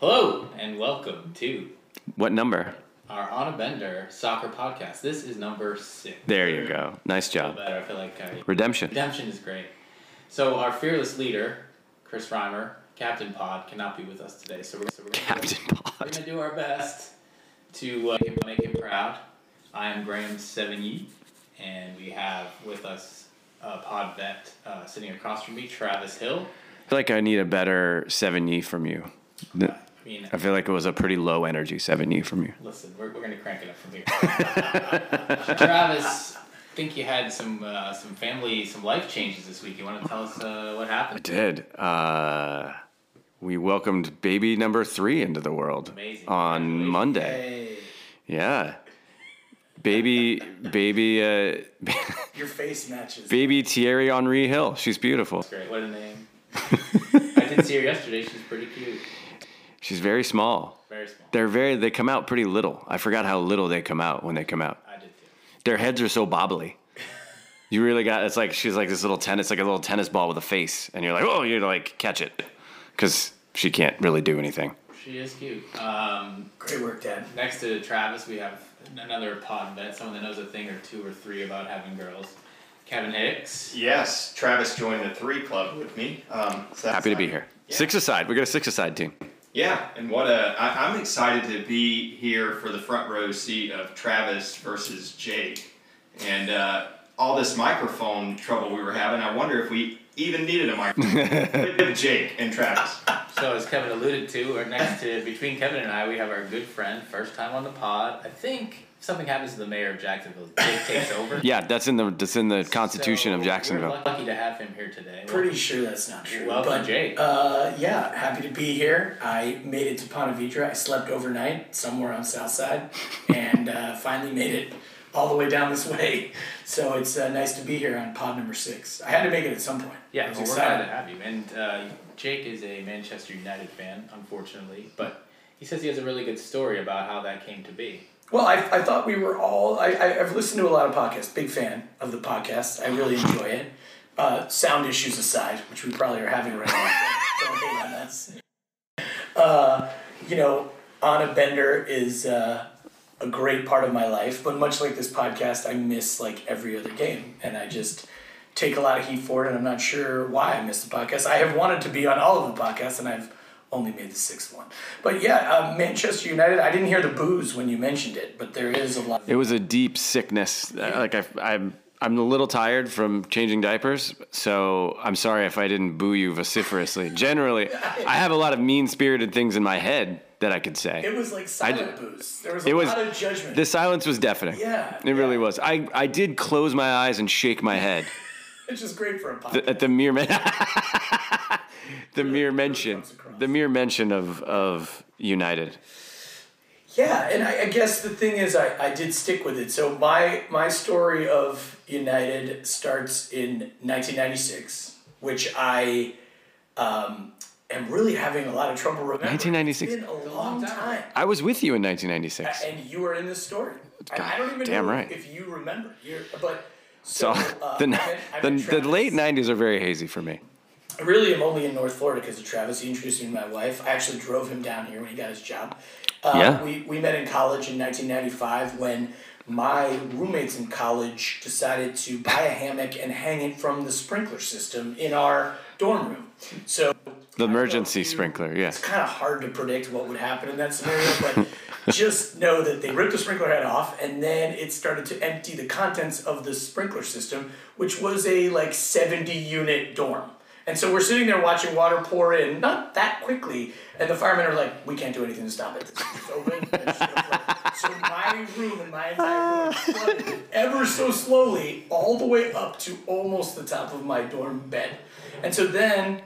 Hello and welcome to What number? our On a Bender soccer podcast. This is number six. There you go. Nice I feel job. better. I feel like I, Redemption. redemption is great. So our fearless leader, Chris Reimer, Captain Pod, cannot be with us today. So we're, so we're gonna Captain we're Pod. gonna do our best to uh, make him proud. I am Graham Sevigny, and we have with us a pod vet uh, sitting across from me, Travis Hill. I feel like I need a better seven E from you. I mean, I feel like it was a pretty low energy seven E from you. Listen, we're, we're gonna crank it up from here. Travis, I think you had some uh, some family, some life changes this week. You want to tell us uh, what happened? I did. Uh, we welcomed baby number three into the world Amazing. on. Monday. Hey, Yeah. Baby, baby, uh, your face matches. baby Thierry Henry Hill. She's beautiful. That's great. What a name. I did see her yesterday. She's pretty cute. She's very small. Very small. They're very. They come out pretty little. I forgot how little they come out when they come out. I did too. Their heads are so bobbly. You really got. It's like she's like this little tennis, like a little tennis ball with a face, and you're like, oh, you're like catch it, because she can't really do anything. She is cute. Um, Great work, Dad. next to Travis, we have another pod vet, someone that knows a thing or two or three about having girls. Kevin Hicks. Yes, Travis joined the three club with me. Um, so Happy to be here. Yeah. Six aside. We got a six aside team. Yeah, and what a I, I'm excited to be here for the front row seat of Travis versus Jake, and uh, all this microphone trouble we were having. I wonder if we even needed a microphone Jake and Travis. So as Kevin alluded to, or next to between Kevin and I, we have our good friend, first time on the pod. I think if something happens to the mayor of Jacksonville, Jake takes over. Yeah, that's in the that's in the Constitution So of Jacksonville. We're lucky to have him here today. Pretty sure that's not true. Welcome, but, Jake. Uh, yeah, happy to be here. I made it to Ponte Vedra. I slept overnight somewhere on South Side, and uh, finally made it all the way down this way. So it's uh, nice to be here on pod number six. I had to make it at some point. Yeah, was well, we're glad excited. to have you. And uh, Jake is a Manchester United fan, unfortunately, but he says he has a really good story about how that came to be. Well, I, I thought we were all. I, I, I've listened to a lot of podcasts. Big fan of the podcast. I really enjoy it. Uh, sound issues aside, which we probably are having right now. Don't hate on us. Uh, you know, On a Bender is uh, a great part of my life, but much like this podcast, I miss like every other game, and I just take a lot of heat for it. And I'm not sure why I missed the podcast. I have wanted to be on all of the podcasts, and I've only made the sixth one. But yeah, uh, Manchester United. I didn't hear the booze when you mentioned it, but there is a lot. It was a deep sickness. Uh, Like I, I'm I'm a little tired from changing diapers, so I'm sorry if I didn't boo you vociferously. Generally, I have a lot of mean spirited things in my head that I could say. It was like silent d- booze. There was a It was lot of judgment. the silence was deafening. Yeah, it really was. I I did close my eyes and shake my head It's just great for a podcast. th- at the mere men- the mere mention. The mere mention of of United. Yeah, and I, I guess the thing is, I, I did stick with it. So my my story of United starts in 1996, which I um, am really having a lot of trouble remembering. 1996? It's been a long time. I was with you in 1996. And you were in the story. I, I don't even damn know right. if you remember. You're, but So so, uh, the I met- I the, the late 90s are very hazy for me. I really am only in North Florida because of Travis. He introduced me to my wife. I actually drove him down here when he got his job. Uh, Yeah. We, we met in college in 1995 when my roommates in college decided to buy a hammock and hang it from the sprinkler system in our dorm room. So The emergency you- sprinkler, yeah. it's kind of hard to predict what would happen in that scenario, but just know that they ripped the sprinkler head off and then it started to empty the contents of the sprinkler system, which was a like 70 unit dorm. And so we're sitting there watching water pour in, not that quickly, and the firemen are like, "We can't do anything to stop it. This is open." and it's gonna flood." so my room and my entire room flooded ever so slowly, all the way up to almost the top of my dorm bed. And so then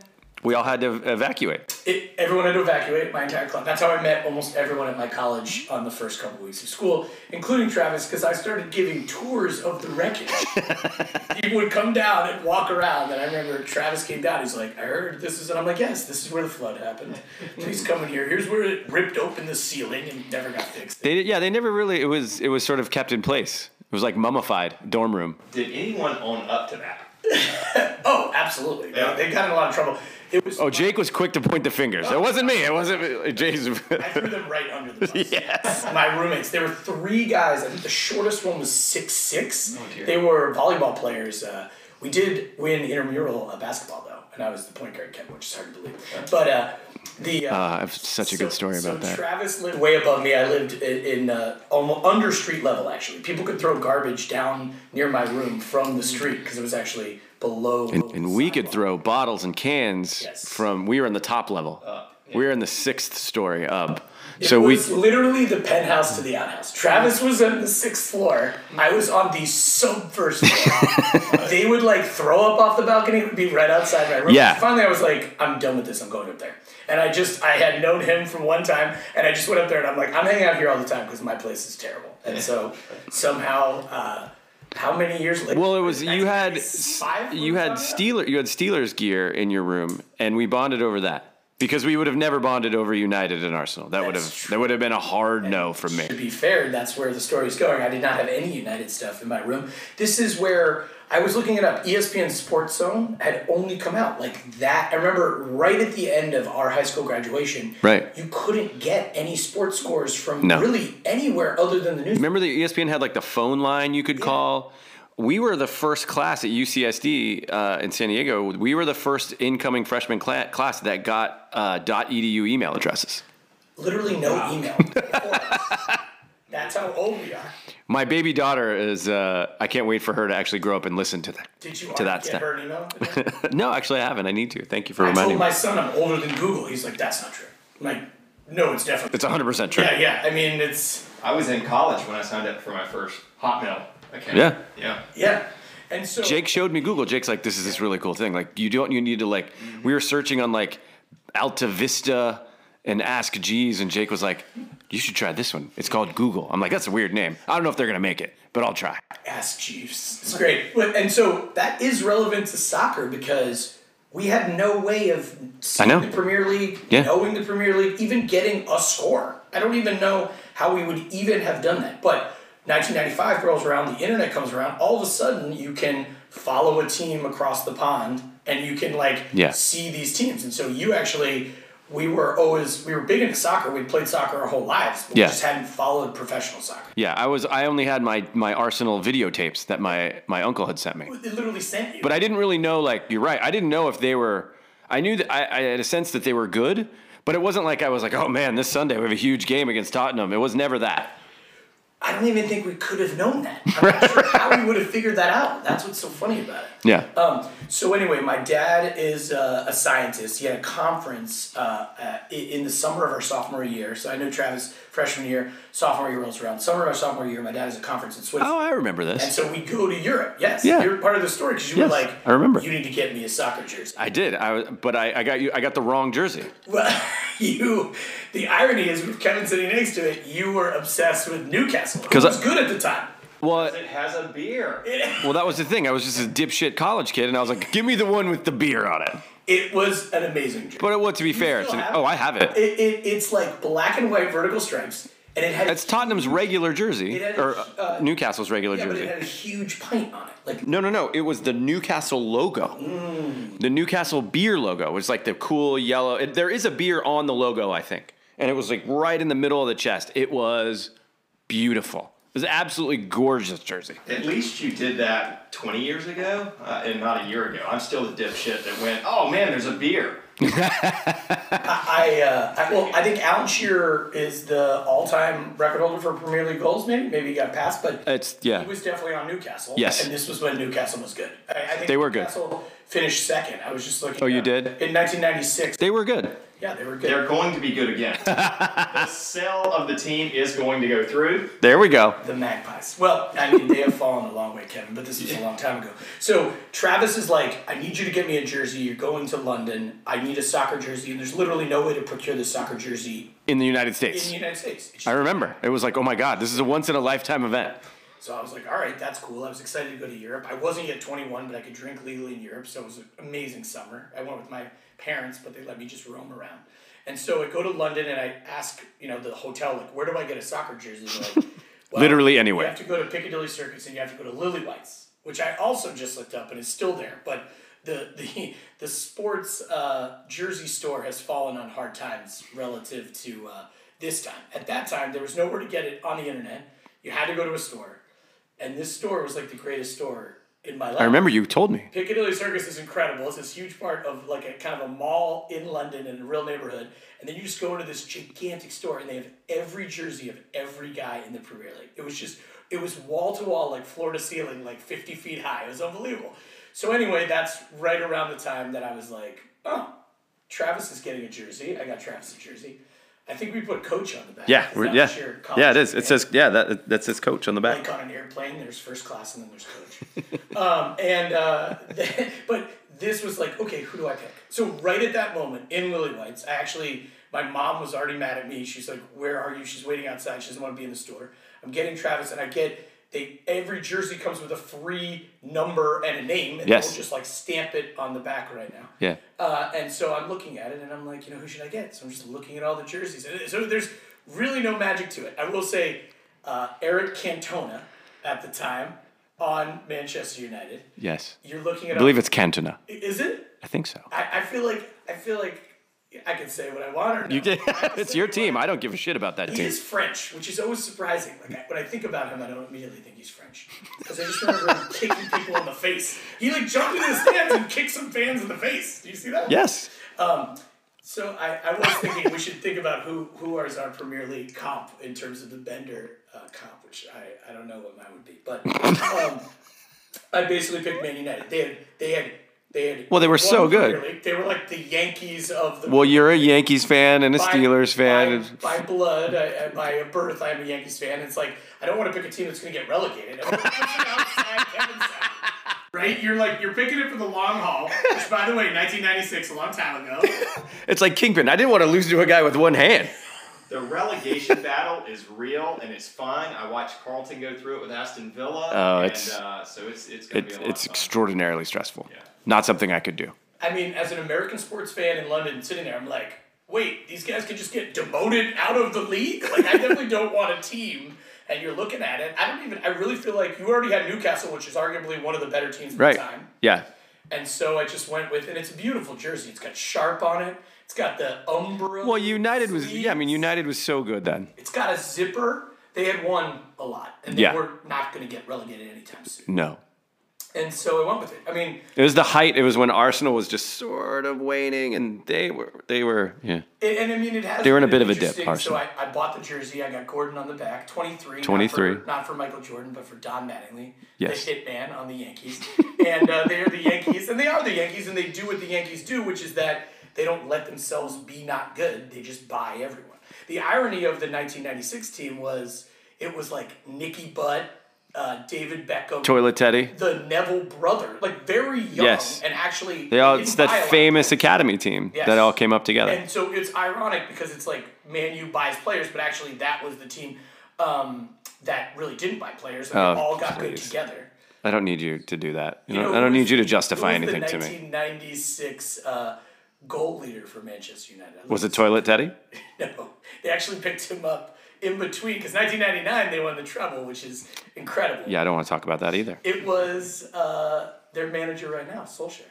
We all had to evacuate. it, everyone had to evacuate my entire club. That's how I met almost everyone at my college on the first couple weeks of school, including Travis, because I started giving tours of the wreckage. People would come down and walk around, and I remember Travis came down. He's like, "I heard this is," and I'm like, "Yes, this is where the flood happened. Please come in here. Here's where it ripped open the ceiling and never got fixed." They yeah, they never really it was it was sort of kept in place. It was like mummified dorm room. Did anyone own up to that? Oh, absolutely. They- They, got in a lot of trouble. It was. Oh, Jake was quick to point the fingers. It wasn't me. It wasn't Jake's. I threw them right under the bus. Yes. My roommates. There were three guys. I think the shortest one was six six. Oh, dear. They were volleyball players. Uh, we did win intramural uh, basketball though, and I was the point guard, Kevin, which is hard to believe. But uh, the uh, Uh, I have such a good so- story so about that. Travis lived way above me. I lived in, in uh, almost under street level. Actually, people could throw garbage down near my room from the street because it was actually below. And, and we could throw bottles and cans Yes. from. We were in the top level. We were in the sixth story up. It So we. was literally the penthouse to the outhouse. Travis was on the sixth floor. I was on the sub first floor. they would like throw up off the balcony. It would be right outside my room. Yeah. Finally, I was like, I'm done with this. I'm going up there. And I just, I had known him from one time, and I just went up there, and I'm like, I'm hanging out here all the time because my place is terrible. And so somehow, uh, how many years later? Well, it was you had Five you had Steeler you had Steelers gear in your room, and we bonded over that because we would have never bonded over United and Arsenal. That would have true. that would have been a hard no from me. To be fair, that's where the story's going. I did not have any United stuff in my room. This is where I was looking it up. ESPN Sports Zone had only come out like that. I remember right at the end of our high school graduation. Right. You couldn't get any sports scores from No. really anywhere other than the news. Remember the ESPN had like the phone line you could call. We were the first class at UCSD uh, in San Diego. We were the first incoming freshman cla- class that got uh, .edu email addresses. Literally no email. that's how old we are. My baby daughter is. Uh, I can't wait for her to actually grow up and listen to that. Did you to that get stuff? her an email? no, actually, I haven't. I need to. Thank you for I reminding told me. my son I'm older than Google. He's like, that's not true. I'm like, no, it's definitely. It's 100 percent true. yeah, yeah. I mean, it's I was in college when I signed up for my first Hotmail account. Yeah. Yeah. yeah. And so Jake showed me Google. Jake's like, this is this really cool thing. Like, you don't, you need to like, mm-hmm. we were searching on like Alta Vista and Ask Jeeves, and Jake was like, you should try this one. It's called Google. I'm like, that's a weird name. I don't know if they're gonna make it, but I'll try. Ask Jeeves. It's great. But- And so that is relevant to soccer because we had no way of seeing know. the Premier League, Yeah. knowing the Premier League, even getting a score. I don't even know how we would even have done that. But 1995 rolls around, the internet comes around, all of a sudden you can follow a team across the pond and you can like Yeah. see these teams. And so you actually we were always we were big into soccer. We'd played soccer our whole lives, but Yeah. we just hadn't followed professional soccer. Yeah, I was. I only had my my Arsenal videotapes that my my uncle had sent me, They literally sent you. but I didn't really know. Like, you're right. I didn't know if they were. I knew that I, I had a sense that they were good, but it wasn't like I was like, oh man, this Sunday we have a huge game against Tottenham. It was never that. I don't even think we could have known that. I'm not sure how we would have figured that out. That's what's so funny about it. Yeah. Um, so anyway, my dad is uh, a scientist. He had a conference uh, uh, i- in the summer of our sophomore year. So I know Travis freshman year, sophomore year rolls around. Summer of our sophomore year, my dad has a conference in Switzerland. Oh, I remember this. And so we go to Europe. Yes, Yeah. you're part of the story because you Yes, were like, I remember. You need to get me a soccer jersey. I did. I was, but I, I got you. I got the wrong jersey. Well, you. The irony is, with Kevin sitting next to it, you were obsessed with Newcastle, Because I- was good at the time. Well, It has a beer. well, that was the thing. I was just a dipshit college kid, and I was like, "Give me the one with the beer on it." It was an amazing jersey. But well, to be fair, it's an, oh. I have it. It, it, it's like black and white vertical stripes, and it had It's Tottenham's regular jersey, or uh, Newcastle's regular yeah, but jersey. it had a huge pint on it. Like No, no, no. It was the Newcastle logo. The Newcastle beer logo. It was like the cool yellow. It, there is a beer on the logo, I think. And it was like right in the middle of the chest. It was beautiful. It was an absolutely gorgeous jersey. At least you did that 20 years ago uh, and not a year ago. I'm still the dipshit that went, oh man, there's a beer. I, uh, I, well, I think Alan Shearer is the all-time record holder for Premier League goals. Maybe, maybe he got passed, but It's yeah. he was definitely on Newcastle. Yes. and this was when Newcastle was good. I, I think They were good. Newcastle finished second. I was just looking. Oh, you did? in 1996. They were good. Yeah, they were good. They're going to be good again. the sell of the team is going to go through. There we go. The Magpies. Well, I mean, they have fallen a long way, Kevin, but this was a long time ago. So Travis is like, I need you to get me a jersey. You're going to London. I need a soccer jersey. And there's literally no way to procure the soccer jersey In the United States. in the United States. Just- I remember. It was like, oh my God, this is a once in a lifetime event. so I was like, all right, that's cool. I was excited to go to Europe. I wasn't yet 21, but I could drink legally in Europe. So it was an amazing summer. I went with my parents, but they let me just roam around. And so I go to London and I ask, you know, the hotel, like, where do I get a soccer jersey? Like, Literally anywhere. You have to go to Piccadilly Circus and you have to go to Lillywhites, which I also just looked up and is still there. But the the the sports uh, jersey store has fallen on hard times relative to uh, this time. At that time, there was nowhere to get it on the internet. You had to go to a store, and this store was like the greatest store in my life. I remember you told me. Piccadilly Circus is incredible. It's this huge part of like a kind of a mall in London in a real neighborhood. And then you just go into this gigantic store and they have every jersey of every guy in the Premier League. It was just, it was wall to wall, like floor to ceiling, like 50 feet high. It was unbelievable. So, anyway, that's right around the time that I was like, oh, Travis is getting a jersey. I got Travis a jersey. I think we put coach on the back. Yeah, yeah, yeah. It is. It says yeah. That that says coach on the back. like on an airplane, there's first class and then there's coach. um, and uh, but this was like, okay, who do I pick? So right at that moment in Lillywhites, I actually my mom was already mad at me. She's like, "Where are you?" She's waiting outside. She doesn't want to be in the store. I'm getting Travis, and I get they every jersey comes with a free number and a name, and Yes. they'll just like stamp it on the back right now. Yeah. Uh, and so I'm looking at it and I'm like, you know, who should I get? So I'm just looking at all the jerseys. And so there's really no magic to it. I will say uh, Eric Cantona at the time on Manchester United. Yes. You're looking at I believe it's Cantona. Is it? I think so. I, I feel like I feel like I can say what I want or no. You can it's your team. I don't give a shit about that He team. is French, which is always surprising. Like I, when I think about him, I don't immediately think he's French because I just remember him kicking people in the face. He like jumped into the stands and kicked some fans in the face. Do you see that? Yes. So I, I was thinking we should think about who who is our Premier League comp in terms of the Bender uh, comp, which I, I don't know what mine would be, but um, I basically picked Man United. They had they had they had Well, they were so good. League. They were like the Yankees of the Well, you're a Yankees fan and a by- Steelers fan. by, by blood, I, I, by birth, I'm a Yankees fan. It's like I don't want to pick a team that's going to get relegated. I want to pick an outside Kevin's side. Right? You're like you're picking it for the long haul. Which, by the way, 1996, a long time ago. It's like Kingpin. I didn't want to lose to a guy with one hand. The relegation battle is real and it's fun. I watched Carlton go through it with Aston Villa. Oh, and, it's- uh, so it's it's gonna It's be a lot it's of fun. extraordinarily stressful. Yeah. Not something I could do. I mean, as an American sports fan in London, sitting there, I'm like, wait, these guys could just get demoted out of the league. Like, I definitely don't want a team. And you're looking at it. I don't even. I really feel like you already had Newcastle, which is arguably one of the better teams at Right. the time. Yeah. And so I just went with, and it's a beautiful jersey. It's got sharp on it. It's got the umbrella. Well, United was yeah. I mean, United was so good then. It's got a zipper. They had won a lot, and they Yeah. were not going to get relegated anytime soon. No. And so I went with it. I mean, It was the height. It was when Arsenal was just sort of waning, and they were they were yeah. And, and I mean, it has. They were in a bit of a dip, interesting. So I, I bought the jersey. I got Gordon on the back, 23. not 23. for- Not for, Michael Jordan, but for Don Mattingly, Yes. the hitman on the Yankees. and uh, they are the Yankees, and they are the Yankees, and they do what the Yankees do, which is that they don't let themselves be not good. They just buy everyone. The irony of the 1996 team was it was like Nicky Butt, uh, David Beckham, Toilet Teddy. the Neville brother, like very young, Yes. and actually They all it's that lot. famous academy team Yes. that all came up together. And so it's ironic because it's like Man U buys players, but actually that was the team um, that really didn't buy players, and Oh, they all got good together. I don't need you to do that. You You know, know I don't need you to justify anything to me. 1996 uh, goal leader for Manchester United. Was it Toilet Teddy? No, they actually picked him up in between because 1999 they won the treble, which is incredible. Yeah, I don't want to talk about that either. It was uh, their manager right now, Solskjaer.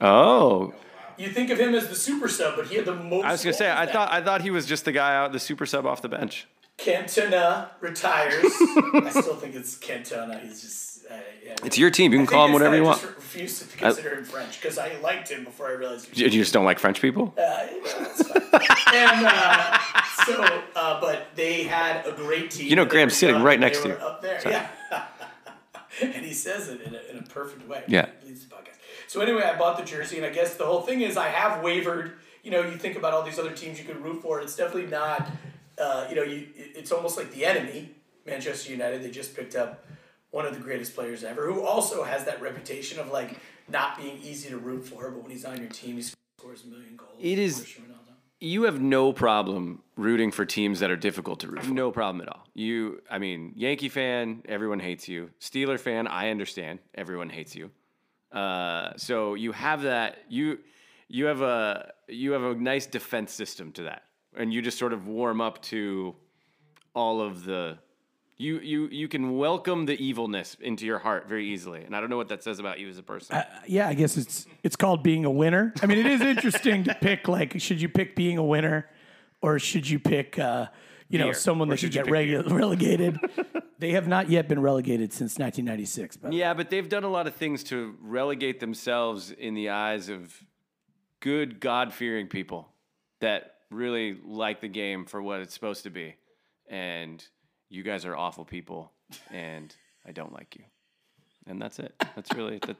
Oh, You think of him as the super sub, but he had the most. I was gonna say I that thought I thought he was just the guy out, the super sub off the bench. Cantona retires. I still think it's Cantona. He's just. Yeah, It's your team. You can call him whatever you I want. just refuse to consider him French because I liked him before I realized. He You just don't like French people. uh, you that's fine. and uh, so, uh, but they had a great team. You know Graham's sitting right next to you. Up there, Sorry. yeah. and he says it in a, in a perfect way. Yeah. Leads the podcast. So anyway, I bought the jersey, and I guess the whole thing is I have wavered. You know, you think about all these other teams you could root for. It's definitely not. Uh, you know, you it's almost like the enemy, Manchester United. They just picked up one of the greatest players ever, who also has that reputation of like not being easy to root for. But when he's on your team, he scores a million goals. It is- You have no problem rooting for teams that are difficult to root for. No problem at all. You, I mean, Yankee fan, everyone hates you. Steeler fan, I understand, everyone hates you. Uh, so you have that. You, you have a you have a nice defense system to that, and you just sort of warm up to all of the, You you you can welcome the evilness into your heart very easily, and I don't know what that says about you as a person. yeah, I guess it's it's called being a winner. I mean, it is interesting to pick like should you pick being a winner or should you pick uh, you know someone Or that should get regu- relegated? they have not yet been relegated since 1996. But yeah, but they've done a lot of things to relegate themselves in the eyes of good God fearing people that really like the game for what it's supposed to be, and you guys are awful people, and I don't like you. And that's it. That's really the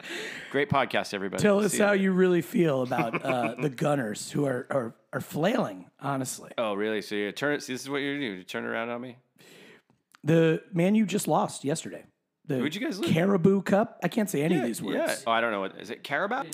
great podcast, everybody. tell us See how later. you really feel about uh, the Gunners who are, are are flailing. Honestly, Oh, really? So you turn it. See, this is what you're doing. You turn around on me. the man you just lost yesterday. The Who'd you guys lose? Caribou Cup. I can't say any of these words. Yeah. Oh, I don't know what is it. Carabao? It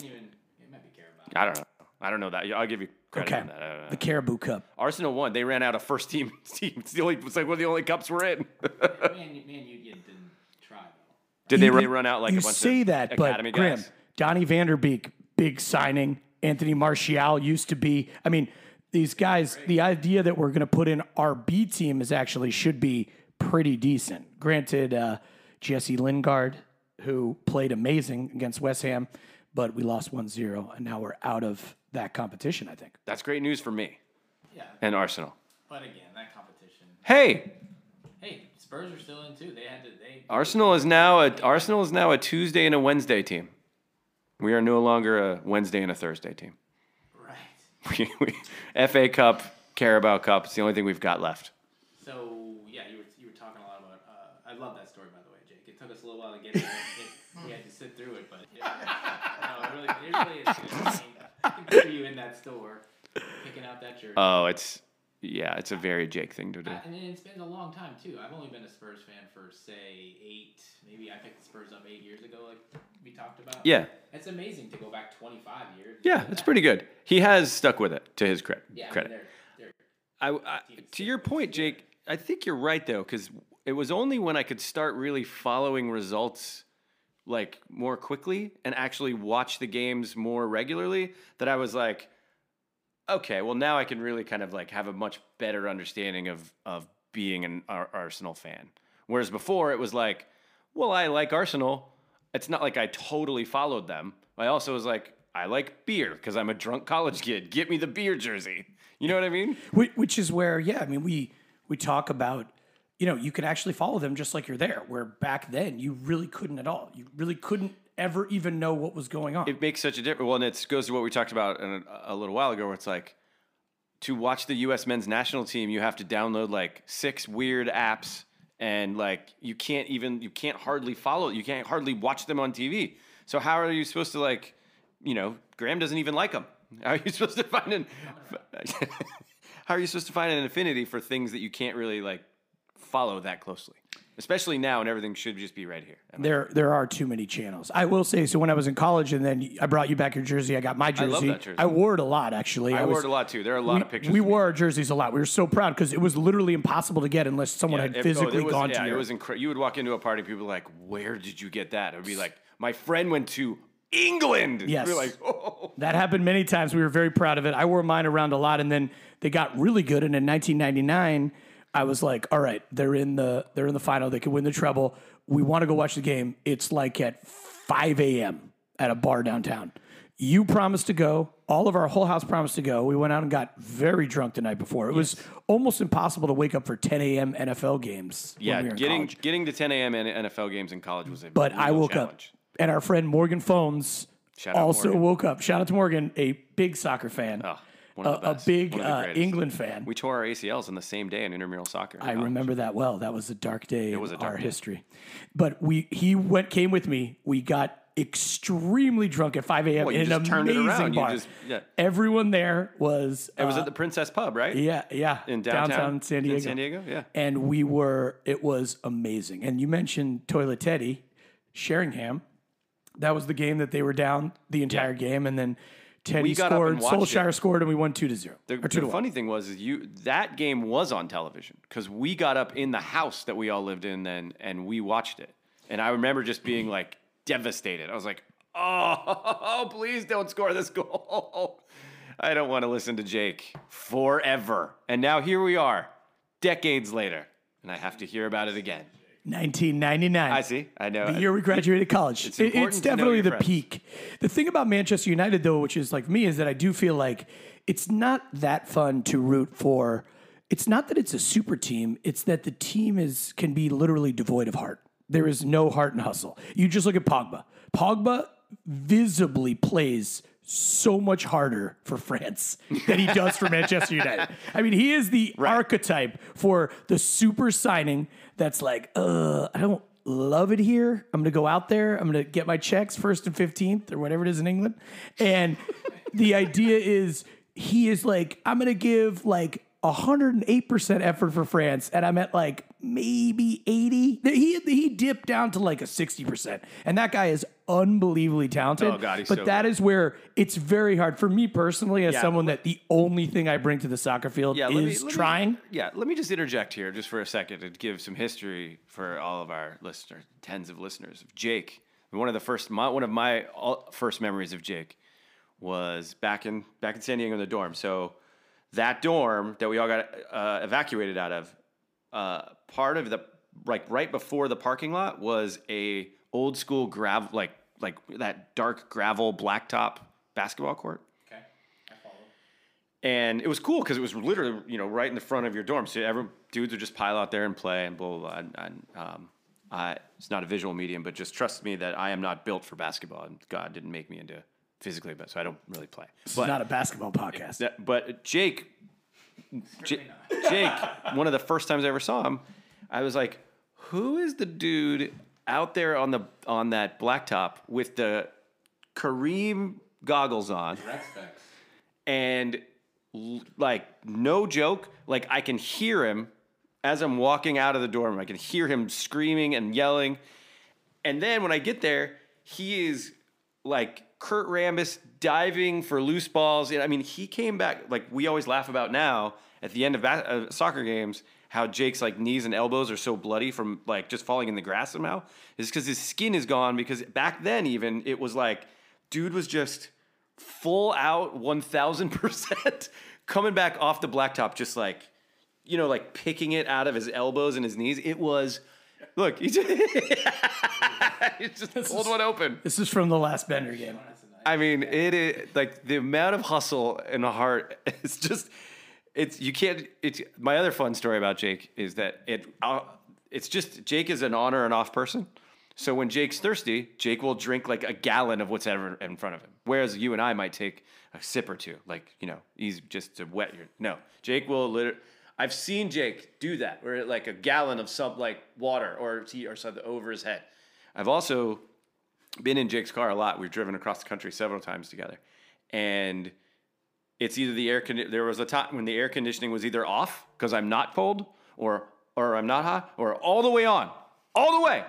might be Carabao. I don't know. I don't know that. I'll give you credit Okay. on that. I. The Caribou Cup. Arsenal won. They ran out of first team team. It's the only. It's like one of the only cups we're in. Man, you, man, you, you didn't try though. Did they You- run, run out like you a bunch say of that, but academy Grim, guys? Donny van de Beek, big signing. Anthony Martial used to be. I mean, these guys. The idea that we're going to put in our B team is actually should be pretty decent. Granted, uh, Jesse Lingard, who played amazing against West Ham, but we lost 1-0, and now we're out of that competition. I think. That's great news for me Yeah, and Arsenal. but again, that competition. Hey, Hey, Spurs are still in too. They had to. They Arsenal is now a Arsenal is now a Tuesday and a Wednesday team. We are no longer a Wednesday and a Thursday team. right. We, we, FA Cup, Carabao Cup. It's the only thing we've got left. So yeah, you were you were talking a lot about. Uh, I love that story by the way, Jake. It took us a little while to get it. it we had to sit through it, but it, no, it really, it really is good. I mean, I can picture you in that store, picking out that jersey. Oh, it's yeah, it's a very Jake thing to do. I- and it's been a long time too. I've only been a Spurs fan for say eight, maybe I picked the Spurs up eight years ago, like we talked about. Yeah, it's amazing to go back twenty five years. yeah, it's pretty good. He has stuck with it to his credit. Yeah, I mean, they're, they're, I, I, to your point, Jake, I think you're right though, because it was only when I could start really following results like more quickly and actually watch the games more regularly that I was like, okay, well now I can really kind of like have a much better understanding of of being an Ar- Arsenal fan. Whereas before it was like, well, I like Arsenal. It's not like I totally followed them. I also was like, I like beer because I'm a drunk college kid. Get me the beer jersey. You know what I mean? Which is where, yeah, I mean, we we talk about, you know, you can actually follow them just like you're there. Where back then you really couldn't at all. You really couldn't ever even know what was going on. it makes such a difference. Well, and it goes to what we talked about a, a little while ago, where it's like to watch the U.S. men's national team, you have to download like six weird apps, and like you can't even you can't hardly follow, you can't hardly watch them on TV. So how are you supposed to like, you know, Graham doesn't even like them. How are you supposed to find an how are you supposed to find an affinity for things that you can't really like follow that closely? Especially now, and everything should just be right here. there there are too many channels. I will say, so when I was in college and then I brought you back your jersey, I got my jersey. love that jersey. I wore it a lot actually. I, was- wore it a lot too. There are a lot we, of pictures. We wore our jerseys a lot. We were so proud because it was literally impossible to get unless someone had oh, physically it was, gone yeah, to it was incredible. You would walk into a party, people were like, "Where did you get that?" It would be like, "My friend went to England." Yes. We're like, "Oh." That happened many times. We were very proud of it. I wore mine around a lot, and then they got really good. And in 1999, I was like, "All right, they're in the they're in the final. They can win the treble. We want to go watch the game. It's like at 5 a.m. at a bar downtown. You promised to go. All of our whole house promised to go. We went out and got very drunk the night before. It was almost impossible to wake up for 10 a.m. NFL games. when Yeah, we were in getting college. getting to 10 a.m. NFL games in college was a But I real woke challenge. up, and our friend Morgan Phones Shout out also Morgan. woke up. Shout out to Morgan, a big soccer fan, Oh, one a, of the a best. big One of the uh, greatest. England fan. We tore our ACLs on the same day in intramural soccer. I remember that well. That was a dark day in was a dark our day. history. But we he went came with me. We got extremely drunk at 5 a.m. Well, you in an just turned it amazing around. You bar. just- yeah. Everyone there was It was uh, at the Princess Pub, right? yeah yeah in downtown, San Diego. In San Diego, yeah. and we were it was amazing and you mentioned toilet teddy sheringham that was the game that they were down the entire game and then teddy We got scored solskjaer it. scored and we won 2 to 0 The, or 2 the to 1 funny thing was, is you that game was on television because we got up in the house that we all lived in then, and we watched it. And I remember just being like devastated. I was like, "Oh, please don't score this goal! I don't want to listen to Jake forever." And now here we are, decades later, and I have to hear about it again. 1999. I see. I know. The year we graduated college. It's it's definitely the friends. peak. The thing about Manchester United, though, which is like me, is that I do feel like it's not that fun to root for. It's not that it's a super team. It's that the team is can be literally devoid of heart. There is no heart and hustle. You just look at Pogba. Pogba visibly plays so much harder for France than he does for Manchester United. I mean, he is the archetype for the super signing that's like, uh, I don't love it here. I'm going to go out there. I'm going to get my checks first and 15th or whatever it is in England. And the idea is he is like, I'm going to give like 108% effort for France, and I'm at like maybe 80. He he dipped down to like a 60%. And that guy is unbelievably talented. Oh, God, he's but so that good. is where it's very hard for me personally, as Yeah, someone that the only thing I bring to the soccer field Yeah, me- is me- trying. yeah, let me just interject here just for a second to give some history for all of our listeners, tens of listeners. of Jake, one of the first, my, one of my first memories of Jake was back in back in San Diego in the dorm. So that dorm that we all got uh, evacuated out of, uh, part of the like right before the parking lot was a old school gravel like like that dark gravel blacktop basketball court Okay, I follow. and it was cool because it was literally you know right in the front of your dorm. So every dudes would just pile out there and play and blah blah. blah. And, and um, I, it's not a visual medium, but just trust me that I am not built for basketball, and God didn't make me into physically, but so I don't really play. It's But not a basketball podcast. that- but Jake, J- Jake, one of the first times I ever saw him, I was like, "Who is the dude out there on the on that blacktop with the Kareem goggles on?" And like no joke like i can hear him as i'm walking out of the dorm i can hear him screaming and yelling. And then when i get there he is like kurt rambis diving for loose balls. And i mean he came back like we always laugh about now at the end of uh, soccer games how jake's like knees and elbows are so bloody from like just falling in the grass somehow is because his skin is gone because back then even it was like dude was just full out 1000% coming back off the blacktop just like you know like picking it out of his elbows and his knees it was look he just, he just pulled one open This is from the last Bender game. i mean it is like the amount of hustle and heart is just it's you can't it's my other fun story about jake is that it it's just jake is an on or an off person. So when jake's thirsty jake will drink like a gallon of what's ever in front of him. Whereas you and i might take a sip or two like you know he's just to wet your no. Jake will literally i've seen jake do that where like a gallon of some like water or tea or something over his head. I've also been in Jake's car a lot. We've driven across the country several times together, and it's either the air. Condi- there was a time when the air conditioning was either off because I'm not cold, or or I'm not hot, or all the way on, all the way,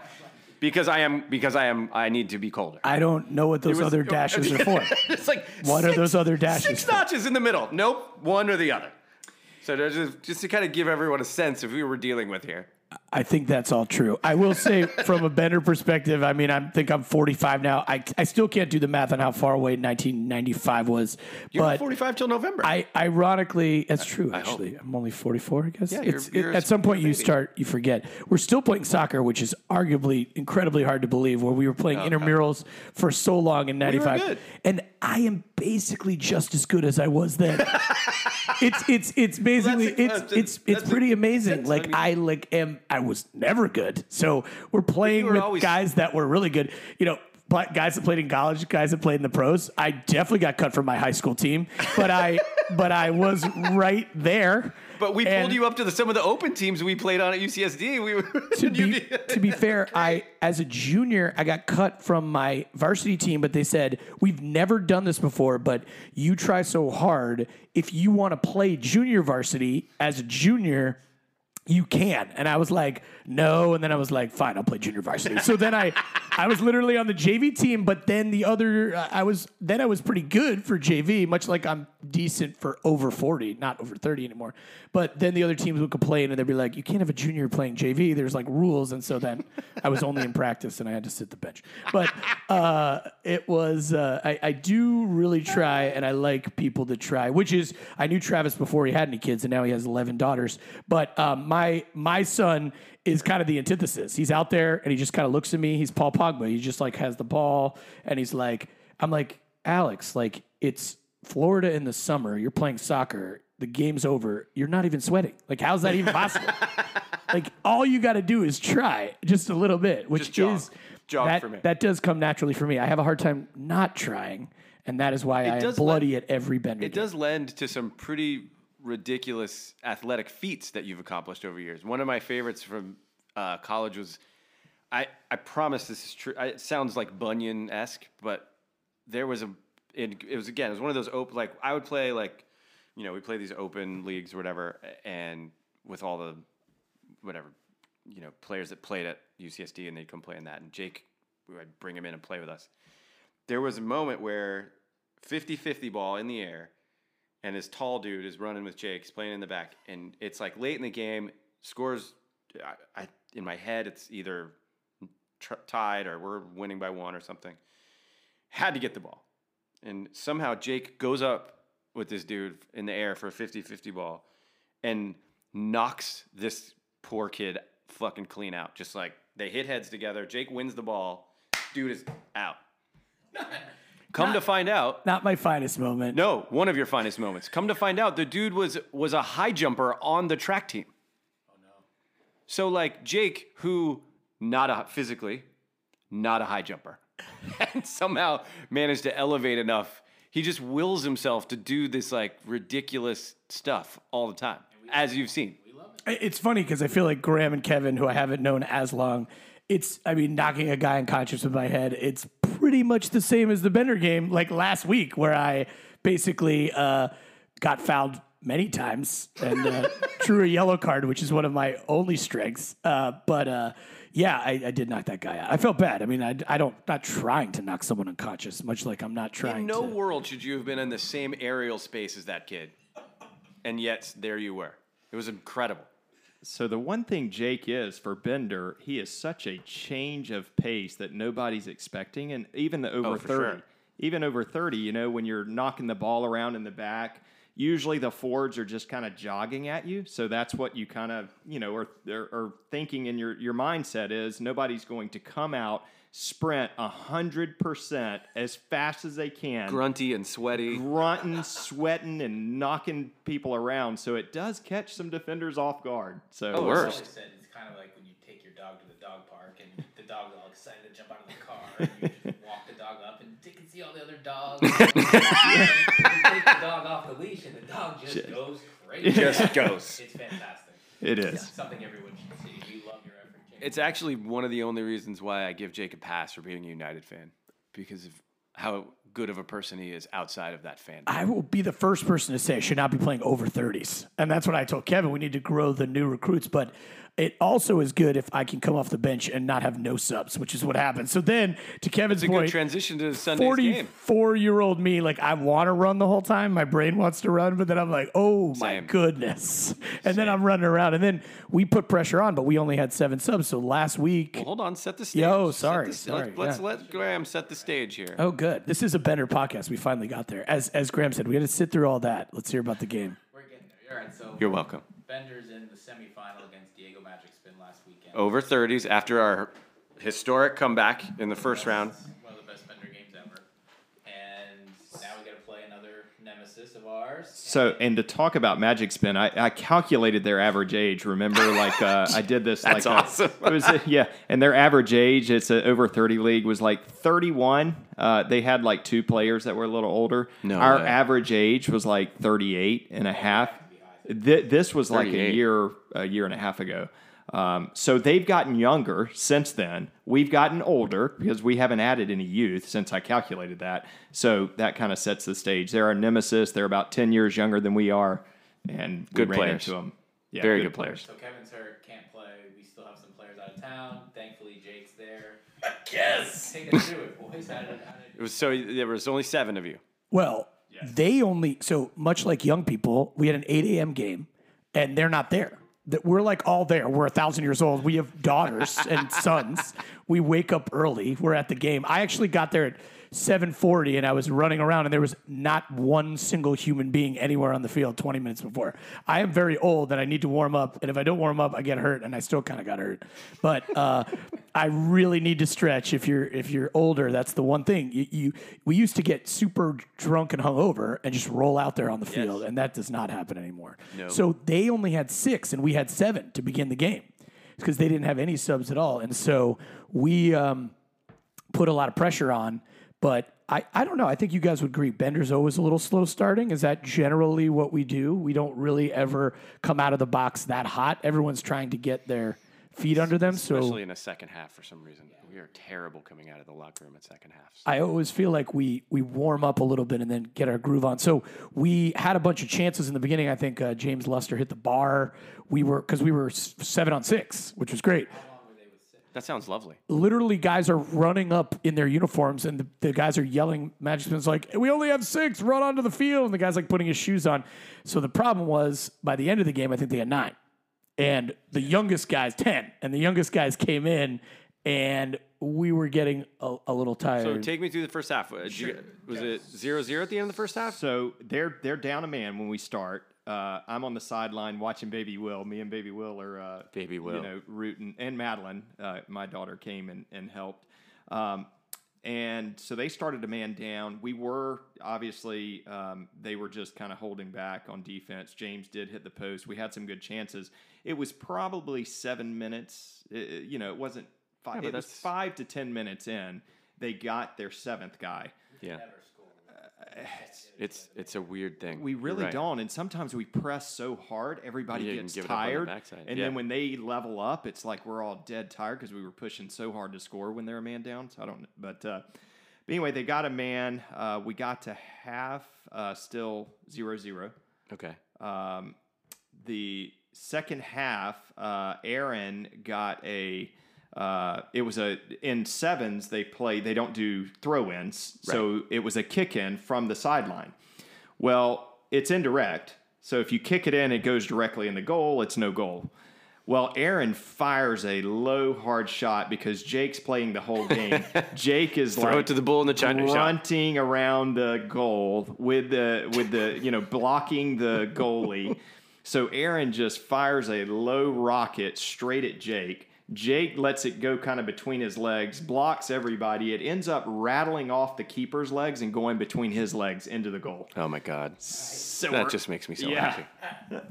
because I am because I am I need to be colder. I don't know what those was- other dashes are for. it's like What are those other dashes Six for? notches in the middle. Nope, one or the other. So just, just to kind of give everyone a sense of who we're dealing with here. I think that's all true. I will say, from a Bender perspective, I mean, I think I'm 45 now. I, I still can't do the math on how far away 1995 was. You're but 45 till November. I ironically, that's true. I. Actually, I'm only 44. I guess. Yeah, you're- you're it- at some point you start, you forget. We're still playing soccer, which is arguably incredibly hard to believe. Where we were playing oh, intramurals for so long in '95, good. and I am basically just as good as I was then. it's it's it's basically That's a- it's a- it's it's a- pretty amazing. Like I I like am I was never good, so we're playing with always- guys that were really good. You know. But guys that played in college, guys that played in the pros, I definitely got cut from my high school team. But I, but I was right there. But we And- pulled you up to the, some of the open teams we played on at UCSD. We were to be, to be fair, I as a junior, I got cut from my varsity team, but they said we've never done this before. But you try so hard. If you want to play junior varsity as a junior, you can. And I was like, no. And then I was like, fine, I'll play junior varsity. So then I, I was literally on the JV team, but then the other, I was, then I was pretty good for JV, much like I'm decent for over 40, not over 30 anymore. But then the other teams would complain and they'd be like, you can't have a junior playing JV. There's like rules. And so then I was only in practice and I had to sit the bench. But uh, it was, uh, I, I do really try and I like people to try, which is, I knew Travis before he had any kids and now he has 11 daughters. But um, my my son is kind of the antithesis. He's out there and he just kind of looks at me. He's Paul Pogba. He just like has the ball and he's like, I'm like, Alex, like it's Florida in the summer. You're playing soccer. The game's over. You're not even sweating. Like, how's that even possible? like, all you got to do is try just a little bit, which jog. is Jog that, for me. that does come naturally for me. I have a hard time not trying, and that is why I am bloody at every bender. It does lend to some pretty ridiculous athletic feats that you've accomplished over years. One of my favorites from uh, college was, I, I promise this is true. It sounds like Bunyan esque, but there was a, it, it was again, it was one of those open, like I would play like, you know, we play these open leagues or whatever, and with all the, whatever, you know, players that played at UCSD and they'd come play in that. And Jake, I'd bring him in and play with us. There was a moment where 50 50 ball in the air, and this tall dude is running with Jake, he's playing in the back, and it's like late in the game, scores. I, I in my head, it's either tr- tied or we're winning by one or something. Had to get the ball, and somehow Jake goes up with this dude in the air for a 50-50 ball, and knocks this poor kid fucking clean out. Just like they hit heads together. Jake wins the ball. Dude is out. Come to find out, Not my finest moment. no, one of your finest moments. Come to find out, the dude was was a high jumper on the track team. Oh no. So like Jake, who not a physically, not a high jumper, and somehow managed to elevate enough. He just wills himself to do this like ridiculous stuff all the time, as you've seen. It's funny because I feel like Graham and Kevin, who I haven't known as long, it's I mean knocking a guy unconscious with my head. It's pretty much the same as the Bender game, like last week, where I basically uh, got fouled many times and uh, drew a yellow card, which is one of my only strengths. Uh, but uh, yeah, I, I did knock that guy out. I felt bad. I mean, I, I don't not trying to knock someone unconscious, much like I'm not trying. In no to, world should you have been in the same aerial space as that kid, and yet there you were. It was incredible. So the one thing Jake is for Bender, he is such a change of pace that nobody's expecting, and even the oh, over Oh, thirty, sure. even over thirty, you know, when you're knocking the ball around in the back, usually the forwards are just kind of jogging at you. So that's what you kind of, you know, are, are, are thinking in your your mindset is nobody's going to come out sprint hundred percent as fast as they can Grunty and sweaty. grunting, sweating, and knocking people around. So it does catch some defenders off guard. So Oh, I worse. said it's kind of like when you take your dog to the dog park and the dog's all excited to jump out of the car. And you just walk the dog up and you can see all the other dogs. you take the dog off the leash and the dog just goes crazy. Just goes. It's fantastic. it is. Something everyone should see. We love your effort, James. It's actually one of the only reasons why I give Jake a pass for being a United fan because of how good of a person he is outside of that fan. I will be the first person to say I should not be playing over 30s. And that's what I told Kevin. We need to grow the new recruits, but it also is good if I can come off the bench and not have no subs, which is what happens. So then, to Kevin's It's a good point, transition to Sunday's game. 44 year old me, like I want to run the whole time. My brain wants to run, but then I'm like, oh my Same. goodness. And then I'm running around. And then we put pressure on, but we only had seven subs. So last week, Well, hold on, set the stage. Yo, Set sorry, the- sorry, Let's, yeah. let Graham set the stage here. oh, good. This is a better podcast. We finally got there. As, as Graham said, we had to sit through all that. Let's hear about the game. We're getting there. All right, so You're welcome. Bender's in the semifinal against Diego Magic Spin last weekend. Over 30s after our historic comeback in the first round. One of the best Bender games ever. And now we got to play another nemesis of ours. So, and to talk about Magic Spin, I, I calculated their average age. Remember, like uh, I did this. That's like, uh, awesome. it was uh, yeah, and their average age, it's a over thirty league, was like thirty one. Uh, they had like two players that were a little older. No Our way. average age was like 38 and a half. Th- this was like a year, a year and a half ago. Um, so they've gotten younger since then. We've gotten older because we haven't added any youth since I calculated that. So that kind of sets the stage. They're our nemesis. They're about 10 years younger than we are. And we Good ran players. into them. Yeah, Very good players. So Kevin's hurt, can't play. We still have some players out of town. Thankfully, Jake's there. Yes. Take us through it, boys. How did, how did It was so there was only seven of you. Well, they only so much like young people. We had an eight a.m. game, and they're not there. That we're like all there. We're a thousand years old. We have daughters and sons. We wake up early. We're at the game. I actually got there at 7:40 and I was running around and there was not one single human being anywhere on the field 20 minutes before. I am very old and I need to warm up, and if I don't warm up, I get hurt, and I still kind of got hurt. But uh, I really need to stretch. If you're if you're older, that's the one thing. You, you we used to get super drunk and hungover and just roll out there on the field, and that does not happen anymore. No. So they only had six, and we had seven to begin the game because they didn't have any subs at all, and so we. Um, put a lot of pressure on. But I, I don't know. I think you guys would agree. Bender's always a little slow starting. Is that generally what we do? We don't really ever come out of the box that hot. Everyone's trying to get their feet under them. So Especially in the second half for some reason. We are terrible coming out of the locker room at second halves. I always feel like we we warm up a little bit and then get our groove on. So we had a bunch of chances in the beginning. I think uh, James Luster hit the bar. We were because we were seven on six, which was great. That sounds lovely. literally guys are running up in their uniforms and the, the guys are yelling magic spins like we only have six run onto the field and the guy's like putting his shoes on so the problem was by the end of the game i think they had nine and the youngest guys 10 and the youngest guys came in and we were getting a, a little tired So take me through the first half. Uh, did you- was it 0 0 at the end of the first half? So they're they're down a man when we start. Uh, I'm on the sideline watching Baby Will. Me and Baby Will are uh, Baby Will. you know, rooting, and Madeline, uh, my daughter, came and, and helped. Um, and so they started to man down. We were obviously um, they were just kind of holding back on defense. James did hit the post. We had some good chances. It was probably seven minutes. Uh, you know, it wasn't five. but it was five to ten minutes in. They got their seventh guy. Yeah. It's it's it's a weird thing. We really right. don't, and sometimes we press so hard, everybody gets give it up on the tired, and Yeah. then when they level up, it's like we're all dead tired because we were pushing so hard to score when they're a man down. So I don't, but, uh, but anyway, they got a man. Uh, we got to half, uh, still zero zero. Okay. Um, the second half, uh, Aaron got a. Uh, it was a in sevens they play they don't do throw ins so it was a kick in from the sideline. Well, it's indirect, so if you kick it in, it goes directly in the goal. It's no goal. Well, Aaron fires a low hard shot because Jake's playing the whole game. Jake is Throw like it to the bull in the China shop. grunting around the goal with the with the you know blocking the goalie. so Aaron just fires a low rocket straight at Jake. Jake lets it go kind of between his legs, blocks everybody. It ends up rattling off the keeper's legs and going between his legs into the goal. Oh my God. So That just makes me so Yeah. happy.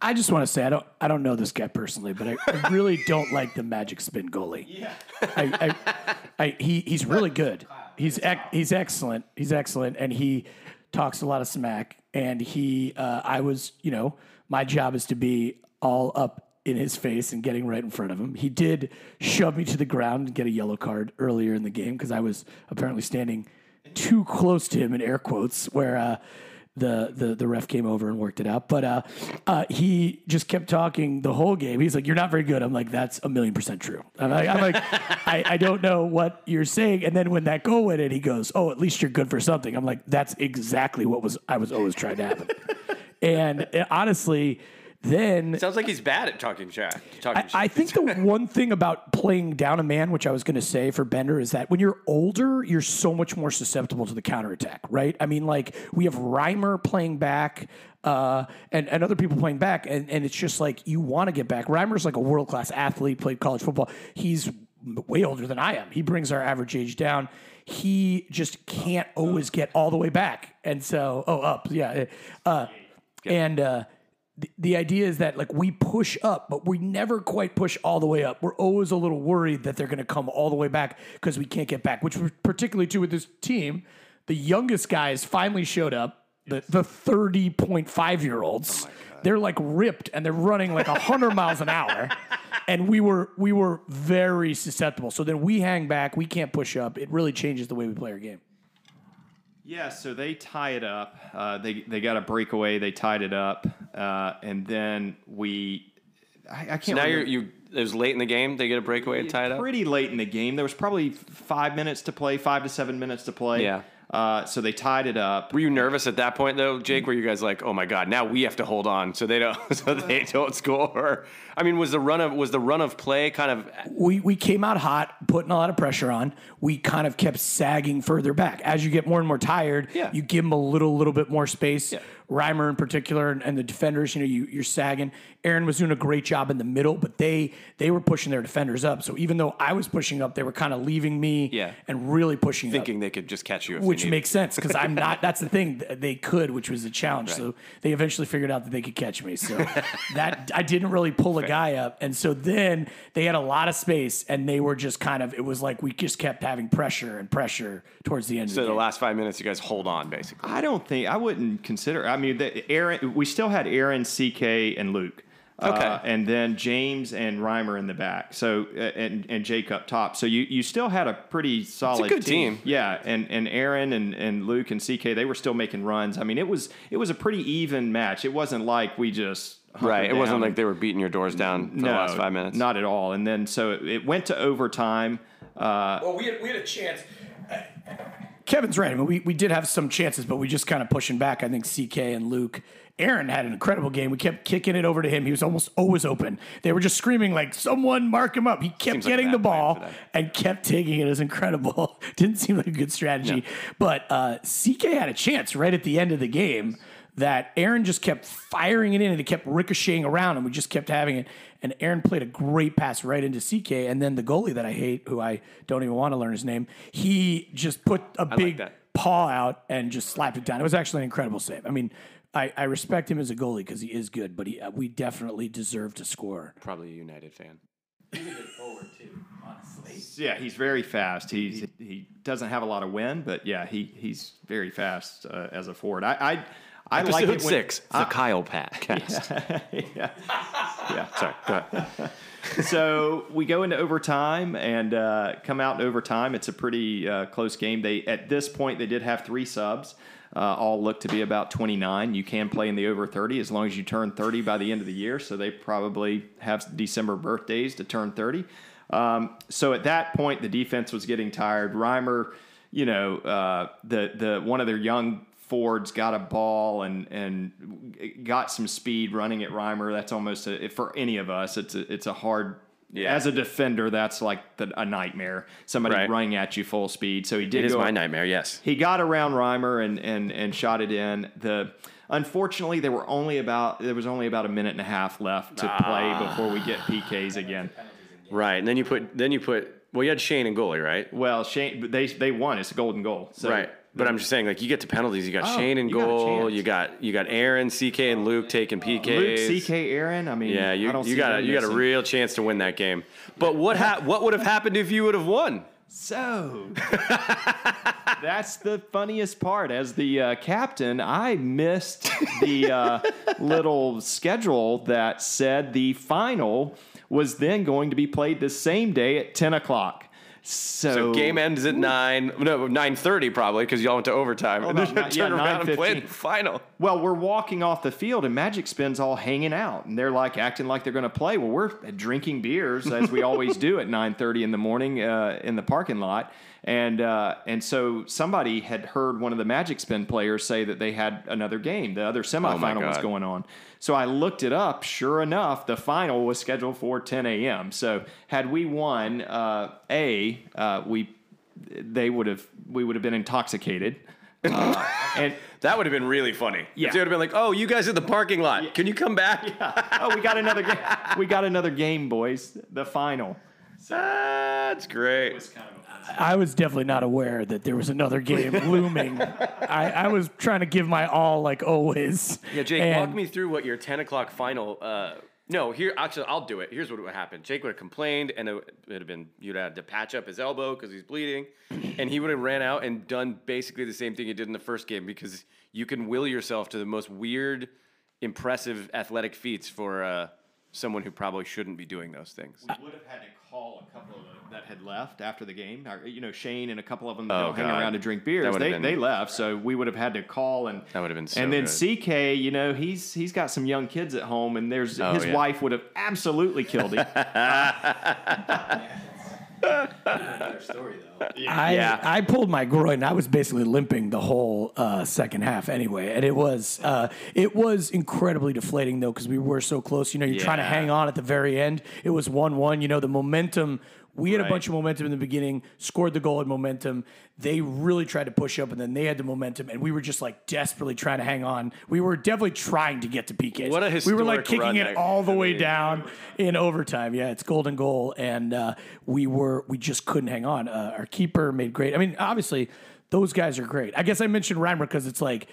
i just want to say i don't i don't know this guy personally but i, I really don't like the magic spin goalie yeah I, I, I, he, he's really good he's ec- he's excellent he's excellent and he talks a lot of smack and he uh, i was you know my job is to be all up in his face and getting right in front of him he did shove me to the ground and get a yellow card earlier in the game because i was apparently standing too close to him in air quotes where uh, the, the the ref came over and worked it out. But uh, uh, he just kept talking the whole game. He's like, "You're not very good." I'm like, "That's a million percent true." I'm like, I'm like I, I don't know what you're saying. And then when that goal went in, he goes, "Oh, at least you're good for something." I'm like, "That's exactly what was I was always trying to happen." and uh, honestly, then Sounds like he's bad at talking trash. Talking I, I think the one thing about playing down a man, which I was going to say for Bender, is that when you're older, you're so much more susceptible to the counterattack, right? I mean, like we have Reimer playing back. Uh, and, and other people playing back, and, and it's just like you want to get back. Reimer's like a world class athlete, played college football. He's way older than I am. He brings our average age down. He just can't always get all the way back, and so oh up, yeah. Uh, and uh, the, the idea is that like we push up, but we never quite push all the way up. We're always a little worried that they're going to come all the way back because we can't get back. Which was particularly true with this team. The youngest guys finally showed up. The the thirty point five year olds. Oh they're like ripped and they're running like hundred miles an hour. And we were we were very susceptible. So then we hang back. We can't push up. It really changes the way we play our game. Yeah, so they tie it up. Uh, they they got a breakaway. They tied it up, uh, and then we. I, I can't. So now remember. you're you. It was late in the game. They get a breakaway and tie it up. Pretty late in the game. There was probably five minutes to play, five to seven minutes to play. Yeah. Uh, so they tied it up. Were you nervous at that point though, Jake? Were you guys like, "Oh my god, now we have to hold on so they don't so they don't score"? I mean, was the run of was the run of play kind of we, we came out hot, putting a lot of pressure on. We kind of kept sagging further back. As you get more and more tired, Yeah. you give them a little little bit more space. Yeah. Reimer in particular and, and the defenders, you know, you, you're sagging. Aaron was doing a great job in the middle, but they they were pushing their defenders up. So even though I was pushing up, they were kind of leaving me Yeah. and really pushing up thinking they could just catch you? If which needed makes sense because I'm not. That's the thing. They could, which was a challenge. So they eventually figured out that they could catch me. So that I didn't really pull a guy up, and so then they had a lot of space, and they were just kind of. It was like we just kept having pressure and pressure towards the end. So of the, the game. last five minutes, you guys hold on basically. I don't think I wouldn't consider. I mean, the, Aaron. We still had Aaron, CK, and Luke. Uh, Okay. and then James and Reimer in the back. So uh, and and Jake up top. So you, you still had a pretty solid good team. Yeah, and and Aaron and, and Luke and CK they were still making runs. I mean, it was it was a pretty even match. It wasn't like we just Right. It wasn't like they were beating your doors down for the last five minutes. Not at all. And then so it, it went to overtime. Uh, well, we had we had a chance. Kevin's right. I mean, we, we did have some chances, but we just kind of pushing back. I think CK and Luke. Aaron had an incredible game. We kept kicking it over to him. He was almost always open. They were just screaming like, "Someone mark him up!" He kept Seems getting bad the ball and kept taking it. It was incredible. Didn't seem like a good strategy. But uh, CK had a chance right at the end of the game that Aaron just kept firing it in and it kept ricocheting around and we just kept having it. And Aaron played a great pass right into CK. And then the goalie that I hate, who I don't even want to learn his name, he just put a big that. paw out and just slapped it down. It was actually an incredible save. I mean, I, I respect him as a goalie because he is good, but he, uh, we definitely deserve to score. Probably a United fan. He's a good forward too, honestly. Yeah, he's very fast. He's he doesn't have a lot of wind, but yeah, he he's very fast uh, as a forward. I I, I like Episode it when, six, the Kyle Pat cast. yeah. yeah. Sorry, go ahead. so we go into overtime and uh, come out in overtime. It's a pretty uh, close game. They at this point they did have three subs. Uh, all look to be about 29. You can play in the over 30 as long as you turn 30 by the end of the year. So they probably have December birthdays to turn 30. Um, so at that point, the defense was getting tired. Reimer, you know, uh, the the one of their young Fords got a ball and and got some speed running at Reimer. That's almost a, for any of us. It's a, it's a hard. Yeah. As a defender, that's like the, a nightmare. Somebody Right. running at you full speed. So he did It is go my nightmare. Yes. he got around Reimer and, and, and shot it in. The unfortunately there were only about there was only about a minute and a half left to play ah. before we get PKs again. Right, and then you put then you put well, you had Shane and goalie, right? Well, Shane, they they won. It's a golden goal. So right. But I'm just saying, like you get to penalties. You got Oh, Shane and you got a goal. chance. You got you got Aaron, CK, and Luke taking PKs. Luke, CK, Aaron. I mean, Yeah, I you, don't you see got a, them you got a missing. real chance to win that game. But what ha- what would have happened if you would have won? So that's the funniest part. As the uh, captain, I missed the uh, little schedule that said the final was then going to be played the same day at ten o'clock. So, So game ends at nine, no nine thirty probably because y'all went to overtime, and then nine- turn yeah, around and 9:15. the final. Well, we're walking off the field and Magic Spin's all hanging out, and they're like acting like they're going to play. Well, we're drinking beers as we always do at nine thirty in the morning uh, in the parking lot, and uh, and so somebody had heard one of the Magic Spin players say that they had another game. The other semifinal was going on. So I looked it up. Sure enough, the final was scheduled for 10 a.m. So had we won, uh, a uh, we they would have we would have been intoxicated. Uh, and That would have been really funny. Yeah. If they would have been like, "Oh, you guys in the parking lot. Can you come back?" oh, we got another game. We got another game, boys. The final. That's great. It's kind of I was definitely not aware that there was another game looming. I, I was trying to give my all, like always. Yeah, Jake, And- walk me through what your ten o'clock final. Uh, no, here actually, I'll do it. Here's what would happen. Jake would have complained, and it would have been you'd have to patch up his elbow because he's bleeding, and he would have ran out and done basically the same thing he did in the first game because you can will yourself to the most weird, impressive athletic feats for uh, someone who probably shouldn't be doing those things. We would have had to call a couple of them that had left after the game. Or, You know, Shane and a couple of them that Oh, hang around to drink beers. They, been- they left, so we would have had to call and That would have been so and then good. CK, you know, he's he's got some young kids at home, and there's Oh, his yeah. wife would have absolutely killed him. Another story though. I Yeah. I pulled my groin. I was basically limping the whole uh, second half anyway, and it was uh, it was incredibly deflating though because we were so close. You know, you're trying to hang on at the very end. It was one one. You know, the momentum. We had a bunch of momentum in the beginning, scored the goal at momentum. They really tried to push up, and then they had the momentum, and we were just like desperately trying to hang on. We were definitely trying to get to PKs. What a historic We were like kicking it all the I way mean- down in overtime. Yeah, it's golden goal, and uh, we were we just couldn't hang on. Uh, our keeper made great. I mean, obviously those guys are great. I guess I mentioned Reimer because it's like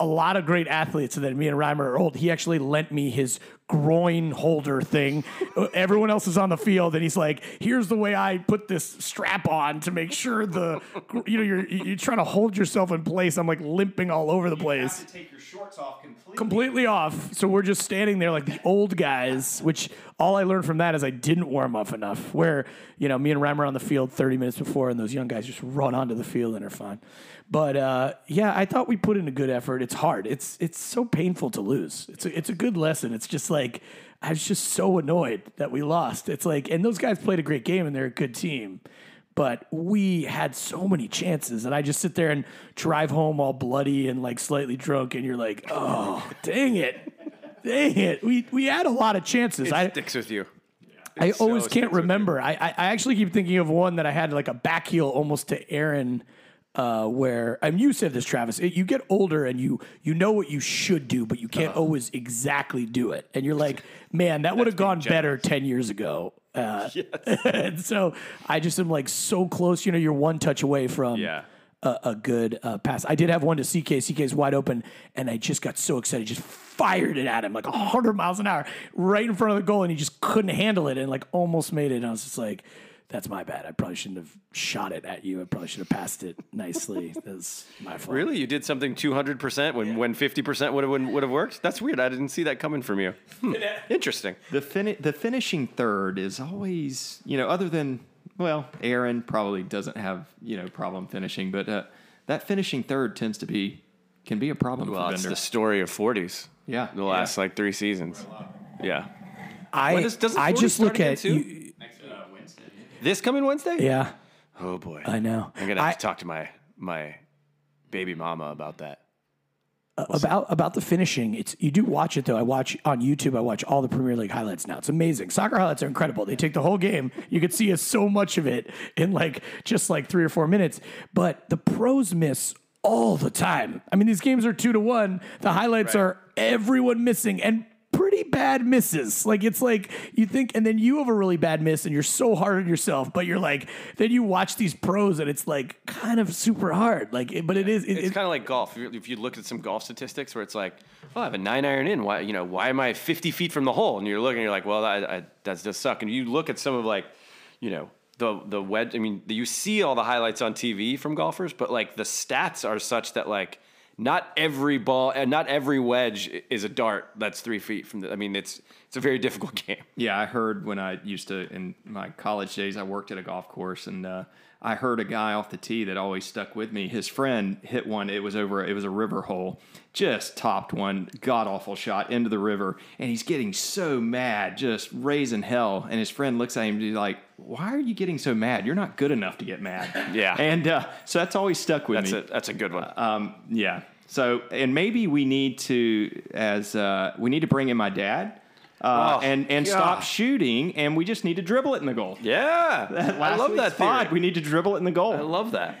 a lot of great athletes, and then me and Reimer are old. He actually lent me his groin holder thing. Everyone else is on the field, and he's like, "Here's the way I put this strap on to make sure the you know you're you're trying to hold yourself in place." I'm like limping all over the You place have to take your shorts off completely. completely off. So we're just standing there like the old guys, which all I learned from that is I didn't warm up enough. Where, you know, me and are on the field 30 minutes before, and those young guys just run onto the field and are fine. But uh, yeah, I thought we put in a good effort. It's hard. It's it's so painful to lose. It's a, it's a good lesson. It's just like I was just so annoyed that we lost. It's like, and those guys played a great game and they're a good team but we had so many chances and i just sit there and drive home all bloody and like slightly drunk and you're like oh dang it dang it we we had a lot of chances It i sticks with you. I always sticks can't remember. I, I I actually keep thinking of one that I had like a back heel almost to Aaron, uh, where and you said this, Travis. It, you get older and you you know what you should do, but you can't Uh-huh. always exactly do it. And you're like, man, that would have gone better ten years ago. Uh, and so I just am like so close. You know, you're one touch away from Yeah. a, a good uh, pass. I did have one to CK. CK's wide open, and I just got so excited, just fired it at him like 100 miles an hour right in front of the goal, and he just couldn't handle it and like almost made it. And I was just like, that's my bad. I probably shouldn't have shot it at you. I probably should have passed it nicely. That's my fault. Really, you did something two hundred percent when when fifty percent would have would have worked. That's weird. I didn't see that coming from you. Hmm. Interesting. The fin- the finishing third is always, you know, other than well, Aaron probably doesn't have you know problem finishing, but uh, that finishing third tends to be can be a problem Well, for it's Bender. the story of forties. Yeah, the yeah. last like three seasons. Yeah, I, When does- I just look at too? you. Uh, this coming Wednesday. Yeah, Oh boy, I know. I'm gonna have I- to talk to my my baby mama about that. about about the finishing it's you do watch it though. I watch on youtube i watch all the premier league highlights now. It's amazing. Soccer highlights are incredible. They take the whole game. You can see so much of it in like just like three or four minutes. But the pros miss all the time. I mean these games are two to one. The highlights Right. are everyone missing. And pretty bad misses like it's like you think and then you have a really bad miss and you're so hard on yourself but you're like then you watch these pros and it's like kind of super hard like it- but it is it, It's it- kind of like golf. If you- look at some golf statistics where it's like, oh, I have a nine iron in. Why, you know, why am I 50 feet from the hole? And you're looking, you're like, well, I, I, that does suck. And you look at some of like, you know, the the wedge. I mean, you see all the highlights on TV from golfers, but like the stats are such that like not every ball and not every wedge is a dart that's three feet from the. I mean, it's it's a very difficult game. Yeah, I heard when I used to in my college days, I worked at a golf course, and uh, I heard a guy off the tee that always stuck with me. His friend hit one. It was over. It was a river hole. Just topped one, god awful shot into the river, and he's getting so mad, just raising hell. And his friend looks at him and he's like, "Why are you getting so mad? You're not good enough to get mad." Yeah. and uh, so that's always stuck with That's me. a that's a good one. Um, yeah. So, and maybe we need to, as uh, we need to bring in my dad, uh, Oh, and and stop shooting, and we just need to dribble it in the goal. yeah, I Last love that theory. pod, We need to dribble it in the goal. I love that.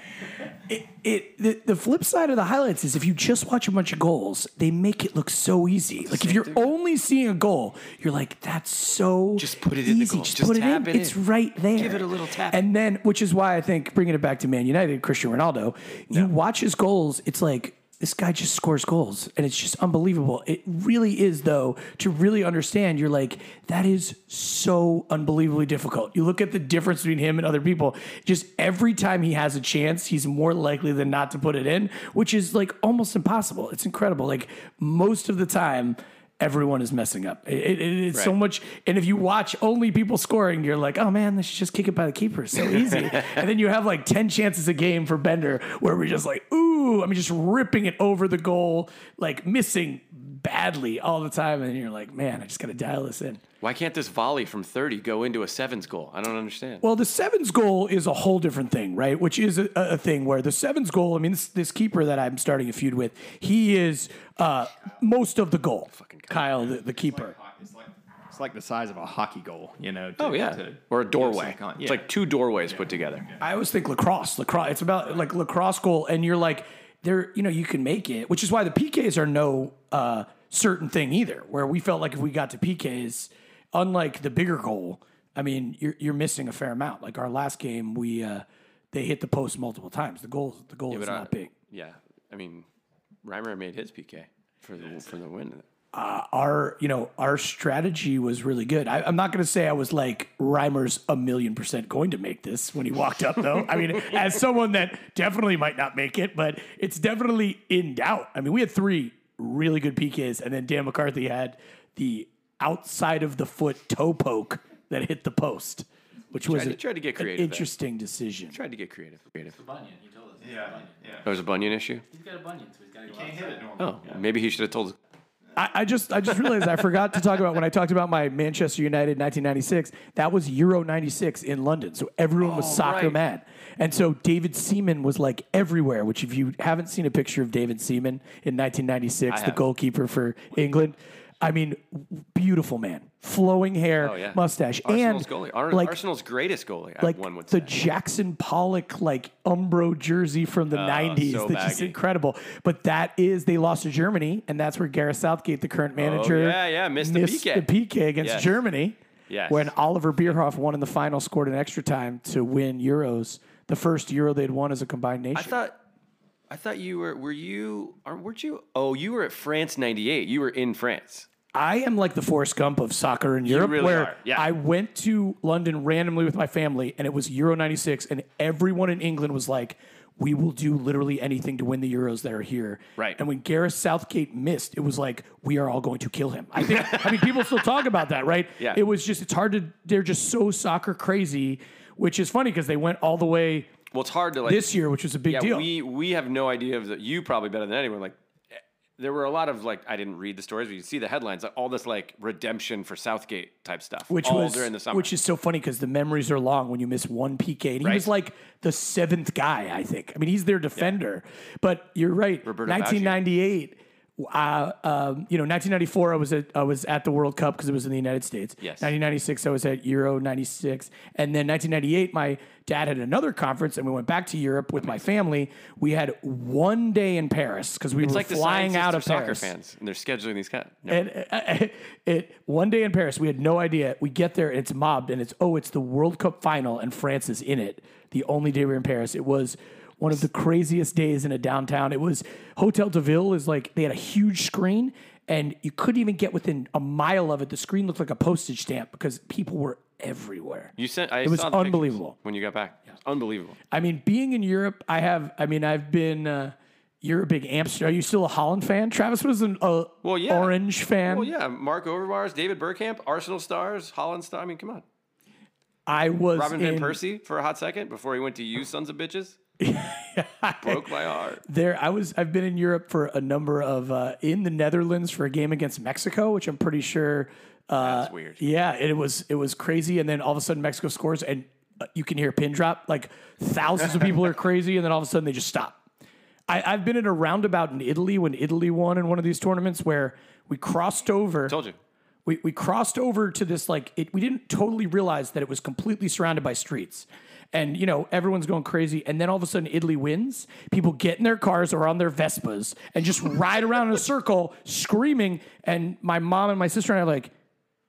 it, it the, the flip side of the highlights is if you just watch a bunch of goals, they make it look so easy. Like if you're only seeing a goal, you're like, that's so Just put it in the easy. goal. Just, Just put it in. it it's right there. Give it a little tap. And then, which is why I think bringing it back to Man United, Cristiano Ronaldo, you watch his goals, it's like this guy just scores goals and it's just unbelievable. It really is though to really understand you're like that is so unbelievably difficult. You look at the difference between him and other people. Just every time he has a chance, he's more likely than not to put it in, which is like almost impossible. It's incredible. Like most of the time everyone is messing up. It, it, it's so much and if you watch only people scoring, you're like, "Oh man, they should just kick it by the keeper. It's so easy." and then you have like 10 chances a game for Bender where we're just like, "Ooh, I mean just ripping it over the goal, like missing badly all the time, and you're like, man, I just got to dial this in. Why can't this volley from 30 go into a sevens goal? I don't understand. Well, the sevens goal is a whole different thing, right? Which is a, a thing where the sevens goal. I mean, this, this keeper that I'm starting a feud with, he is uh, most of the goal. Kyle, the, the keeper. It's like, it's like the size of a hockey goal, you know. To, oh, yeah. to or a doorway. some con- It's like two doorways put together. I always think lacrosse. Lacrosse. It's about like lacrosse goal, and you're like, there. You know, you can make it, which is why the PKs are no uh, certain thing either. Where we felt like if we got to PKs, unlike the bigger goal, I mean, you're you're missing a fair amount. Like our last game, we uh, they hit the post multiple times. The goal, the goal is but I- not big. Yeah. I mean, Reimer made his PK for the, for the win. Uh, our you know our strategy was really good. I, I'm not going to say I was like Reimer's a million percent going to make this when he walked up, though. I mean, as someone that definitely might not make it, but it's definitely in doubt. I mean, we had three really good PKs, and then Dan McCarthy had the outside of the foot toe poke that hit the post, which was Tried to- a- tried to get an creative there. interesting decision. Tried to get creative. creative. bunion. He told us. Yeah, bunion. yeah. Oh, that was a bunion issue? He's got a bunion, so he's got to go Can't outside. hit it normally. Oh, maybe he should have told us. I, I just I just realized I forgot to talk about when I talked about my Manchester United 1996. That was Euro 96 in London, so everyone was oh, soccer right. mad, and so David Seaman was like everywhere. Which, if you haven't seen a picture of David Seaman in 1996, the goalkeeper for England, I mean, beautiful man, flowing hair, Oh, yeah. mustache, Arsenal's and goalie. Ar- like Arsenal's greatest goalie, like one would the say. Jackson Pollock like Umbro jersey from the 90s so that's just incredible. But that is they lost to Germany and that's where Gareth Southgate the current oh, manager Oh, yeah, yeah, missed the PK. the PK against Yes. Germany. Yes. When Oliver Bierhoff won in the final scored an extra time to win Euros, the first Euro they'd won as a combined nation. I thought, I thought you were. Were you? Or weren't you? Oh, you were at France '98. You were in France. I am like the Forrest Gump of soccer in Europe, really where yeah. I went to London randomly with my family, and it was Euro '96, and everyone in England was like, "We will do literally anything to win the Euros that are here." Right. And when Gareth Southgate missed, it was like, "We are all going to kill him." I think. I mean, people still talk about that, right? Yeah. It was just. It's hard to. They're just so soccer crazy, which is funny because they went all the way Well, it's hard to like this year, which was a big Yeah, deal. we we have no idea of the, you probably better than anyone. Like, there were a lot of like I didn't read the stories, but you see the headlines, like all this like redemption for Southgate type stuff, which all was during the summer. which is so funny because the memories are long when you miss one PK. And he Right. was like the seventh guy, I think. I mean, he's their defender. But you're right. Roberto 1998. Uh, um, you know, 1994, I was at I was at the World Cup because it was in the United States. Yes. 1996, I was at Euro 96, and then 1998, my dad had another conference, and we went back to Europe with my family. We had one day in Paris because we it's were like flying out of soccer Paris. fans, and they're scheduling these kind. No. And uh, it one day in Paris, we had no idea. We get there, and it's mobbed, and it's oh, it's the World Cup final, and France is in it. The only day we were in Paris, it was one of the craziest days in a downtown. It was Hotel de Ville is like they had a huge screen, and you couldn't even get within a mile of it. The screen looked like a postage stamp because people were everywhere. you sent. I it was unbelievable. when you got back. Was unbelievable. I mean, being in Europe, I have. I mean, I've been. Uh, you're a big Amsterdam. Are you still a Holland fan? Travis was an uh, Well, yeah. Orange fan. Well, yeah, Marc Overmars, David Bergkamp, Arsenal stars, Holland star. I mean, come on, I was Robin in, van Persie for a hot second before he went to you, sons of bitches. Broke my heart. there i was i've been in europe for a number of uh, in the netherlands for a game against mexico which i'm pretty sure uh, That's weird. yeah it was it was crazy and then all of a sudden mexico scores and uh, you can hear a pin drop like thousands of people are crazy and then all of a sudden they just stop I, i've been in a roundabout in italy when italy won in one of these tournaments where we crossed over Told you. we, we crossed over to this like it, we didn't totally realize that it was completely surrounded by streets and you know everyone's going crazy and then all of a sudden italy wins people get in their cars or on their vespas and just ride around in a circle screaming and my mom and my sister and i are like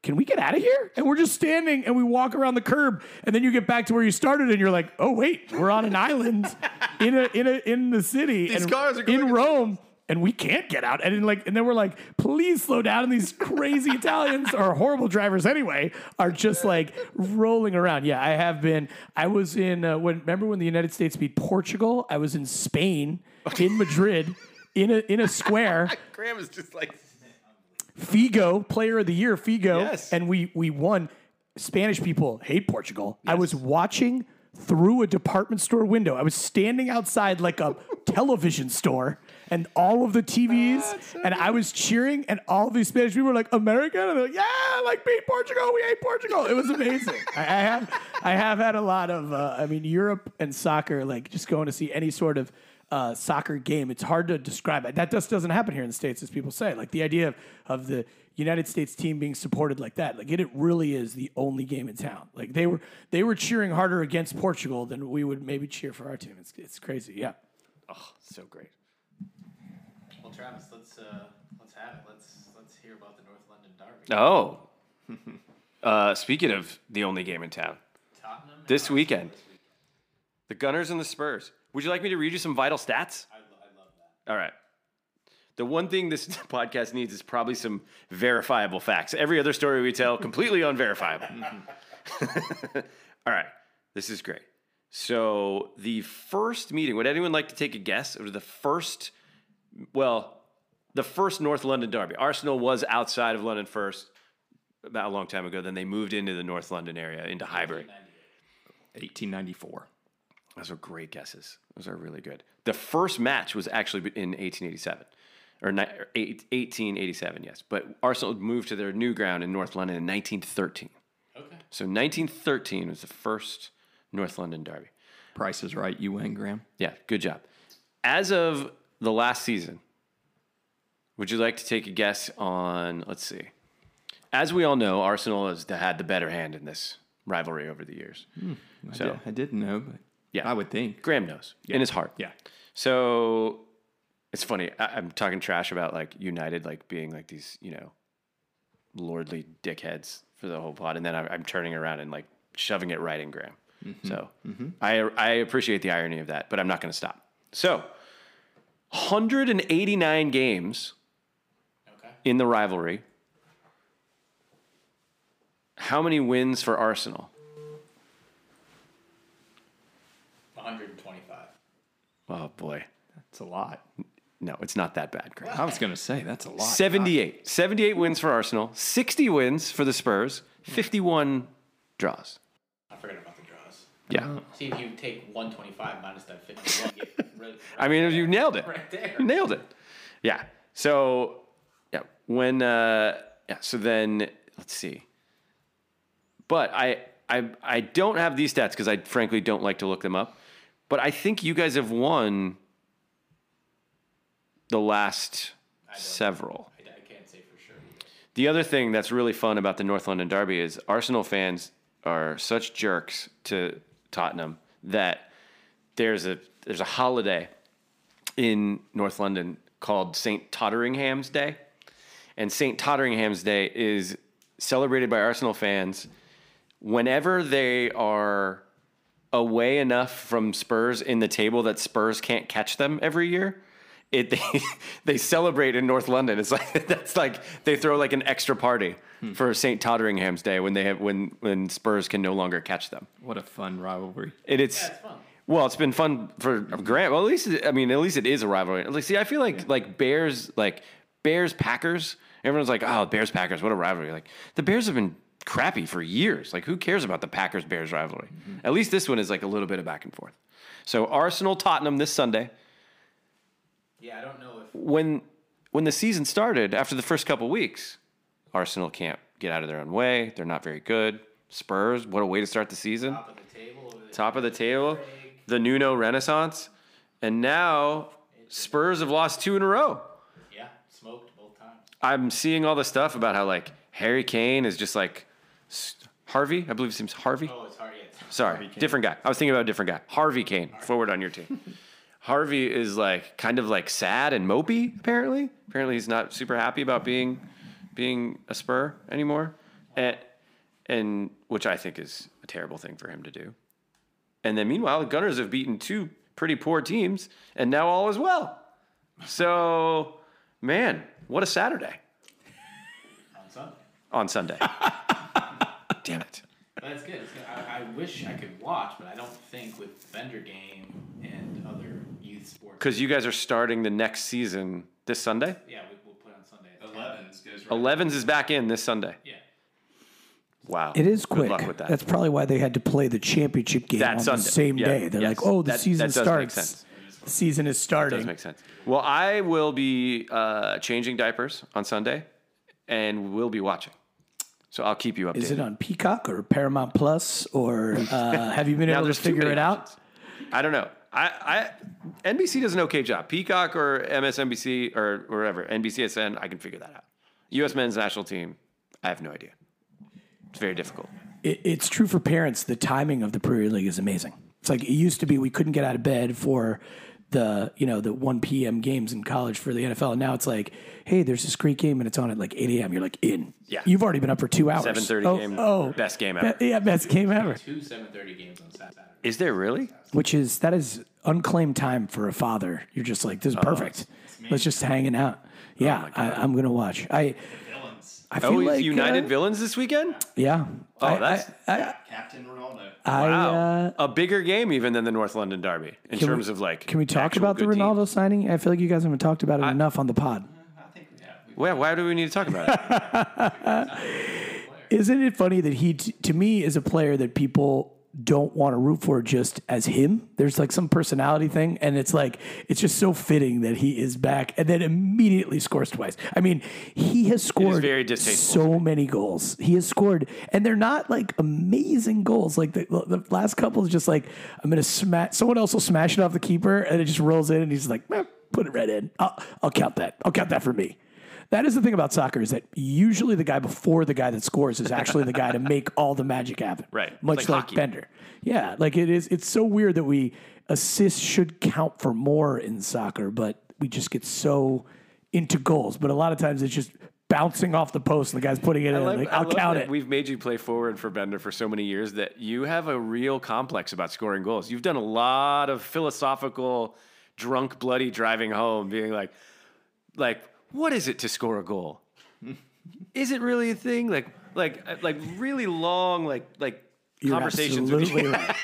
can we get out of here? And we're just standing and we walk around the curb and then you get back to where you started and you're like, oh wait, we're on an island in a in a in the city These and cars are going in Rome and we can't get out. And then like and then we're like, please slow down. And these crazy Italians or horrible drivers anyway are just like rolling around. Yeah, I have been. I was in uh, when remember when the United States beat Portugal? I was in Spain in Madrid in a in a square. Graham is just like. Figo, Player of the Year, Figo, Yes. and we we won. Spanish people hate Portugal. I was watching through a department store window. I was standing outside like a television store and all of the TVs, and I was cheering, and all these Spanish people were like, "America," and they're like, "Yeah, like beat Portugal, we hate Portugal." It was amazing. I, I have, I have had a lot of, uh, I mean, Europe and soccer, like just going to see any sort of uh, soccer game. It's hard to describe it. That just doesn't happen here in the states, as people say. Like the idea of, of the United States team being supported like that, like it, it really is the only game in town. Like they were, they were cheering harder against Portugal than we would maybe cheer for our team. It's, it's crazy. Yeah. Oh, so great. Well, Travis, let's uh, let's have it. Let's let's hear about the North London Derby. Oh. uh, speaking of the only game in town, Tottenham and this Arsenal weekend. the Gunners and the Spurs. Would you like me to read you some vital stats? I, lo- I love that. All right. The one thing this podcast needs is probably some verifiable facts. Every other story we tell, completely unverifiable. All right. This is great. So, the first meeting, would anyone like to take a guess? It was the first, well, the first North London derby. Arsenal was outside of London first about a long time ago. Then they moved into the North London area, into Highbury. 1894. Those are great guesses. Those are really good. The first match was actually in 1887, or ni- or eight- 1887, yes. But Arsenal moved to their new ground in North London in 1913. Okay. So 1913 was the first North London derby. Price is right. You win, Graham. Yeah, good job. As of the last season, would you like to take a guess on, let's see. As we all know, Arsenal has had the better hand in this rivalry over the years. Hmm, I, So- did, I didn't know, but Yeah. I would think. Graham knows in his heart. Yeah. So it's funny. I, I'm talking trash about like United, like being like these, you know, lordly dickheads for the whole plot, and then I'm, I'm turning around and like shoving it right in Graham. Mm-hmm. So mm-hmm. I I appreciate the irony of that, but I'm not going to stop. So 189 games Okay. in the rivalry. How many wins for Arsenal? 125. Oh boy, That's a lot. no, it's not that bad, Graham. I was going to say, that's a lot. 78. 78 wins for Arsenal, 60 wins for the Spurs, 51 draws. I forgot about the draws. Yeah. See if you take 125 minus that 51. you get I mean, you nailed it. right there. You nailed it. Yeah. So, yeah, when, uh, yeah, so then, let's see. But I, I, I don't have these stats because I frankly don't like to look them up. But I think you guys have won the last several. I, I can't say for sure. The other thing that's really fun about the North London Derby is Arsenal fans are such jerks to Tottenham that there's a there's a holiday in North London called St. Totteringham's Day. And St. Totteringham's Day is celebrated by Arsenal fans whenever they are away enough from Spurs in the table that Spurs can't catch them every year. It they, they celebrate in North London. It's like that's like they throw like an extra party Hmm. for St. Totteringham's Day when they have when when Spurs can no longer catch them. What a fun rivalry. And it's Yeah, it's fun. well, it's been fun for Grant. Well, at least it- I mean, at least it is a rivalry. Like, see, I feel like like Bears, like Bears Packers. Everyone's like, oh, Bears Packers, what a rivalry! Like the Bears have been crappy for years. Like, who cares about the Packers Bears rivalry? Mm-hmm. At least this one is like a little bit of back and forth. So Arsenal Tottenham this Sunday. Yeah, I don't know if When when the season started, after the first couple weeks, Arsenal can't get out of their own way. They're not very good. Spurs, what a way to start the season top of the table. top of the table, the Nuno Renaissance, and now Spurs have lost two in a row. Yeah, smoked both times. I'm seeing all the stuff about how like Harry Kane is just like Harvey, I believe his name's Harvey. Oh, it's hard. Yeah, it's Sorry, different guy. I was thinking about a different guy. Harvey Kane, forward on your team. Harvey is like kind of like sad and mopey. Apparently, apparently he's not super happy about being being a Spur anymore, and and which I think is a terrible thing for him to do. And then meanwhile, the Gunners have beaten two pretty poor teams, and now all is well. So, man, what a Saturday on Sunday. on Sunday. Damn it. That's good. Good. I, I wish I could watch, but I don't think with Bender game and other youth sports. Because you guys are starting the next season this Sunday. yeah, we, we'll put it on Sunday. at 10. Elevens right. Elevens is back in this Sunday. Yeah. Wow. It is Good quick. luck with that. That's probably why they had to play the championship game That on Sunday. the same Yeah, day. They're yes. like, oh, the That- season that does make starts. sense. The season is starting. Does make sense. Well, I will be uh, changing diapers on Sunday, and we'll be watching. So I'll keep you updated. Is it on Peacock or Paramount Plus or uh, have you been able to figure many it out? options. I don't know. I, I NBC does an okay job. Peacock or MSNBC or wherever NBCSN, I can figure that out. U.S. men's national team, I have no idea. It's very difficult. It, it's true for parents. The timing of the Premier League is amazing. It's like it used to be we couldn't get out of bed for the you know the 1 p.m. games in college for the NFL. And now it's like, hey, there's this great game and it's on at like 8 a.m. You're like in. Yeah. You've already been up for two hours. 7:30 oh, game, Oh, best game Be- ever. yeah, best game ever. Two 7:30 games on Saturday. Is there really? Which is that is unclaimed time for a father. You're just like this is uh-huh. perfect. Let's just hanging out. Yeah, I, I'm gonna watch. I I feel Oh, like United uh, villains this weekend? Yeah. Oh, I, that's- I, I, Captain Ronaldo. I, Wow. uh, a bigger game even than the North London Derby in Can we- terms of like. Can we talk about the Ronaldo teams. signing? I feel like you guys haven't talked about it enough on the pod. I think we have. We- Well, why do we need to talk about it? Isn't it funny that he, t- to me, is a player that people don't want to root for just as him? There's like some personality thing, and it's like it's just so fitting that he is back and then immediately scores twice. I mean, he has scored very so many goals. He has scored, and they're not like amazing goals. Like the, the last couple is just like I'm gonna smash. Someone else will smash it off the keeper, and it just rolls in, and he's like, "Eh, put it right in. I'll, I'll count that. I'll count that for me. That is the thing about soccer is that usually the guy before the guy that scores is actually the guy to make all the magic happen. Right. Much Like like, hockey. Bender. Yeah. Like it is. It's so weird that we assists should count for more in soccer, but we just get so into goals. But a lot of times it's just bouncing off the post and the guy's putting it in. love- like, I I'll love count that it. We've made you play forward for Bender for so many years that you have a real complex about scoring goals. You've done a lot of philosophical, drunk, bloody driving home, being like, like, what is it to score a goal? is it really a thing? Like, like, uh, like really long, like, like You're conversations with absolutely you. right.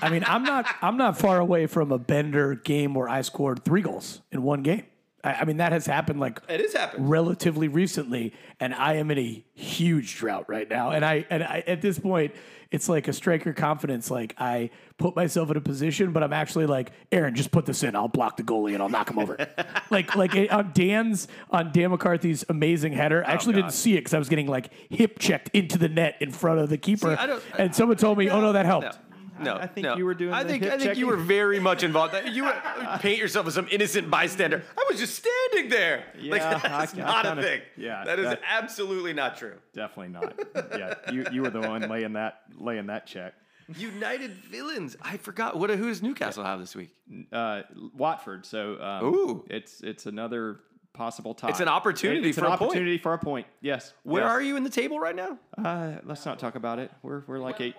I mean, I'm not I'm not far away from a Bender game where I scored three goals in one game. I, I mean, that has happened like It has happened. relatively recently, and I am in a huge drought right now. And I and I, at this point, it's like a striker confidence. Like I put myself in a position, but I'm actually like, Aaron, just put this in. I'll block the goalie and I'll knock him over. like like it- on Dan's on Dan McCarthy's amazing header. I oh, actually God. didn't see it because I was getting like hip checked into the net in front of the keeper. Don't- and someone told me, "Oh no, that helped." No. No, I think no. you were doing I the think hip I think you were very much involved. You were, paint yourself as some innocent bystander. I was just standing there. like Yeah, that's I- I not kinda- a thing. yeah, that is that- absolutely not true. Definitely not. Yeah, you you were the one laying that laying that check. United villains. I forgot. What? Who does Newcastle have this week? Uh, Watford. So um, Ooh. it's it's another possible tie. It's an opportunity It's for an a point. for a point. Yes. Where yes. are you in the table right now? Uh, let's not talk about it. We're we're like eight.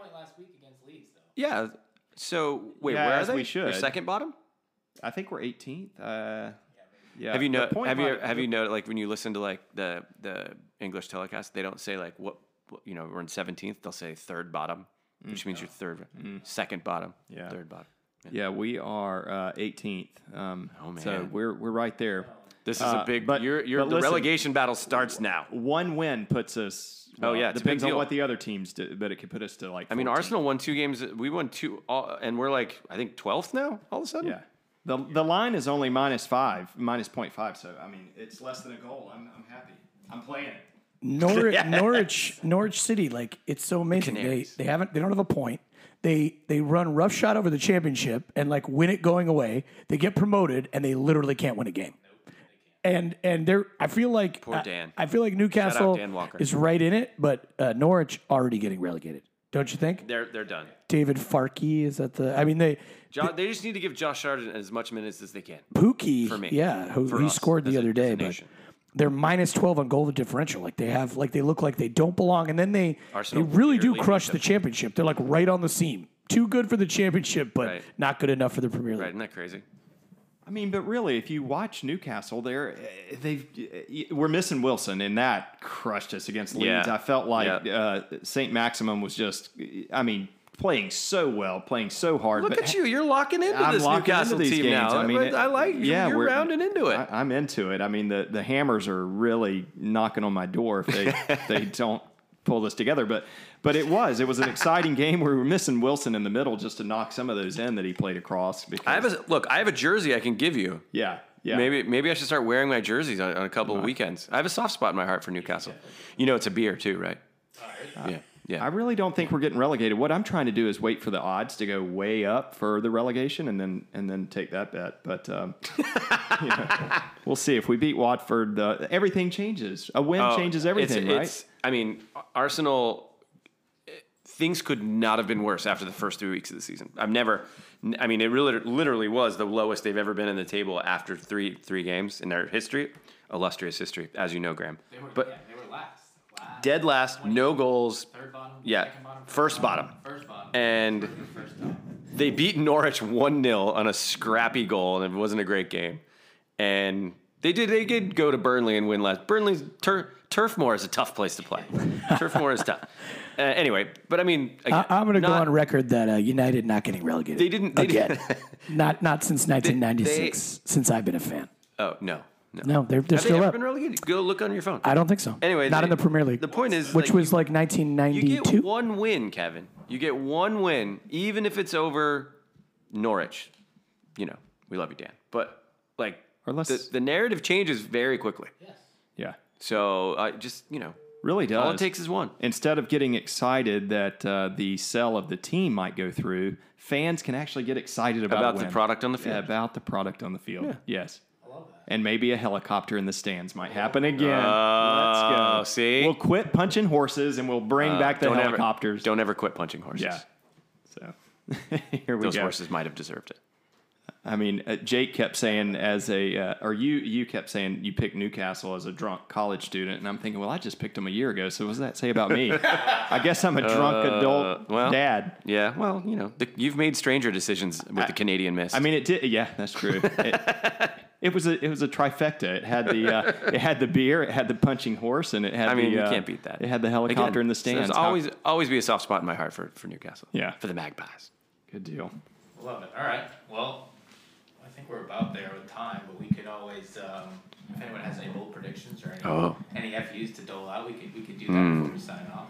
Yeah. So wait, Yeah, where are they? we should. second bottom. I think we're 18th. Uh, yeah. Have you know? Have you have you know? Like when you listen to like the the English telecast, they don't say like what, you know. We're in seventeenth. They'll say third bottom, which means you're third, second bottom, Yeah. third bottom. Yeah, we are uh, 18th. Um, Oh, So we're we're right there. This is Uh, a big. but- you're, you're, but the listen- relegation battle starts now. One win puts us. Oh, yeah, it's depends on what the other teams do, but it could put us to like. I mean, Arsenal won two games. We won two, all, and we're like I think twelfth now. All of a sudden, Yeah. The, the line is only minus five, minus 0.5. So, I mean, it's less than a goal. I'm, I'm happy. I'm playing it. Norwich, Norwich, Norwich City, like it's so amazing. They they haven't they don't have a point. They they run roughshod over the championship and like win it going away. They get promoted and they literally can't win a game. And and they're I feel like Poor Dan. I, feel like Newcastle Dan Walker. is right in it, but uh, Norwich already getting relegated. Don't you think? they're they're done. David Farke is at the. I mean they Jo- they just need to give Josh Sargent as much minutes as they can. Pukki For me. yeah, who he us, scored the a- other day, but they're minus twelve on goal differential. Like they have, like they look like they don't belong, and then they Arsenal they really do crush the championship. They're like right on the seam. Too good for the championship, but Right. not good enough for the Premier League. Right? Isn't that crazy? I mean, but really, if you watch Newcastle, they're eh, they've eh, we're missing Wilson, and that crushed us against Leeds. Yeah. I felt like Yeah. uh, Saint-Maximin was just, I mean, playing so well, playing so hard. Look but at you. You're locking into I'm this locking Newcastle into these team games. now. I mean, it- I like. yeah, you're we're- rounding into it. I, I'm into it. I mean, the, the hammers are really knocking on my door if they if they don't pull this together, but but it was it was an exciting game where we were missing Wilson in the middle just to knock some of those in that he played across. Because, I have a look. I have a jersey I can give you. yeah yeah Maybe maybe I should start wearing my jerseys on, on a couple of weekends. I have a soft spot in my heart for Newcastle. You know, it's a beer too, right? Yeah, yeah. I really don't think we're getting relegated. What I'm trying to do is wait for the odds to go way up for the relegation, and then and then take that bet. But um, you know, we'll see if we beat Watford. Uh, everything changes. A win Oh, changes everything, it's, right? It's, I mean, Arsenal. Things could not have been worse after the first three weeks of the season. I've never. I mean, it really, literally was the lowest they've ever been in the table after three three games in their history, illustrious history, as you know, Graham. They were, But yeah, they last. last. dead last, no goals, Third bottom. Yeah, Second bottom. first bottom. First bottom. and First they beat Norwich one 0 on a scrappy goal, and it wasn't a great game. And they did they did go to Burnley and win last. Burnley's tur- Turf Moor is a tough place to play. Turf Moor is tough. Uh, anyway, but I mean, I, again, I'm going to go on record that uh, United not getting relegated. They didn't- they again. didn't- not not since 1996. since I've been a fan. Oh no, no, No, they're they're Have they still ever up. been relegated? Go look on your phone. I don't think so. Anyway, not they- in the Premier League. the point is, which like, was you- like You 1992. get one win, Kevin. You get one win, even if it's over Norwich. You know, we love you, Dan. But like, Or let's- the, the narrative changes very quickly. yeah, So uh, just you know, really does. all it takes is one. Instead of getting excited that uh, the sell of the team might go through, fans can actually get excited about, About the win. product on the field. Yeah, about the product on the field. Yes. And maybe a helicopter in the stands might happen again. Let's Oh, go. see? We'll quit punching horses and we'll bring back the don't helicopters. Ever, don't ever quit punching horses. Yeah. So here we Those go. horses might have deserved it. I mean, uh, Jake kept saying as a, uh, or you you kept saying you picked Newcastle as a drunk college student, and I'm thinking, well, I just picked them a year ago, so what does that say about me? I guess I'm a drunk adult Uh, well, dad. Yeah, well, you know, the, you've made stranger decisions with the Canadian Mist. I mean, it did. Yeah, that's true. It, it was a it was a trifecta. It had the uh, it had the beer, it had the punching horse, and it had. I mean, the, you uh, can't beat that. It had the helicopter Again, in the so stands. There's How- always always be a soft spot in my heart for, for Newcastle. Yeah. for the Magpies. good deal. Love it. All right. Well, I think we're about there with time, but we could always, um, if anyone has any bold predictions or any, Oh. any FUs to dole out, we could we could do that Hmm. before we sign off.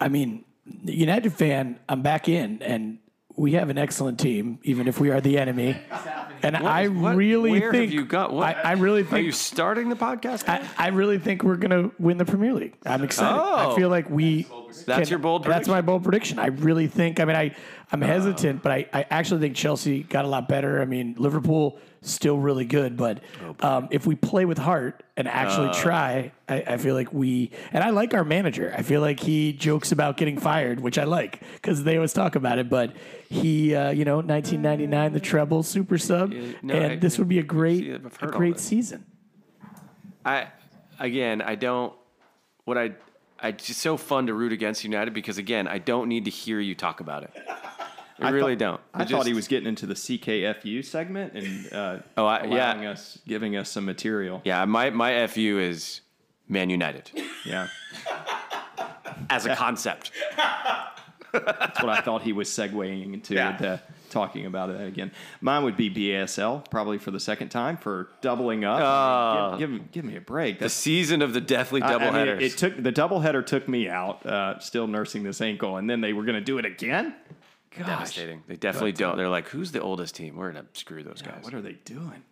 I mean, the United fan, I'm back in, and we have an excellent team, even if we are the enemy. And I what- really where have think you got- what- I, I really think Are you starting the podcast? I, I really think we're gonna win the Premier League. I'm excited. Oh. I feel like we. That's your bold That's my bold prediction. I really think. I mean, I I'm hesitant, but I, I actually think Chelsea got a lot better. I mean, Liverpool still really good, but Oh, um, if we play with heart and actually Uh. try, I, I feel like we. And I like our manager. I feel like he jokes about getting fired, which I like because they always talk about it. But he, uh, you know, 1999, the treble super sub, no, and I- this would be a great, a great season. I again, I don't. What I it's just so fun to root against United because again, I don't need to hear you talk about it. I, really thought- don't. I It thought he was getting into the CKFU segment and uh, Oh, I- yeah. us, giving us some material. Yeah, my my fu is Man United Yeah, as a concept. that's what I thought he was segueing into Yeah. the, talking about it again. Mine would be BASL, probably for the second time for doubling up. I mean, give, give, give me a break. The season of the deathly I- I mean, doubleheaders. it took the doubleheader took me out, uh, still nursing this ankle, and then they were going to do it again. Gosh, Devastating. They definitely uh, don't. They're like, who's the oldest team? We're gonna screw those guys. what are they doing?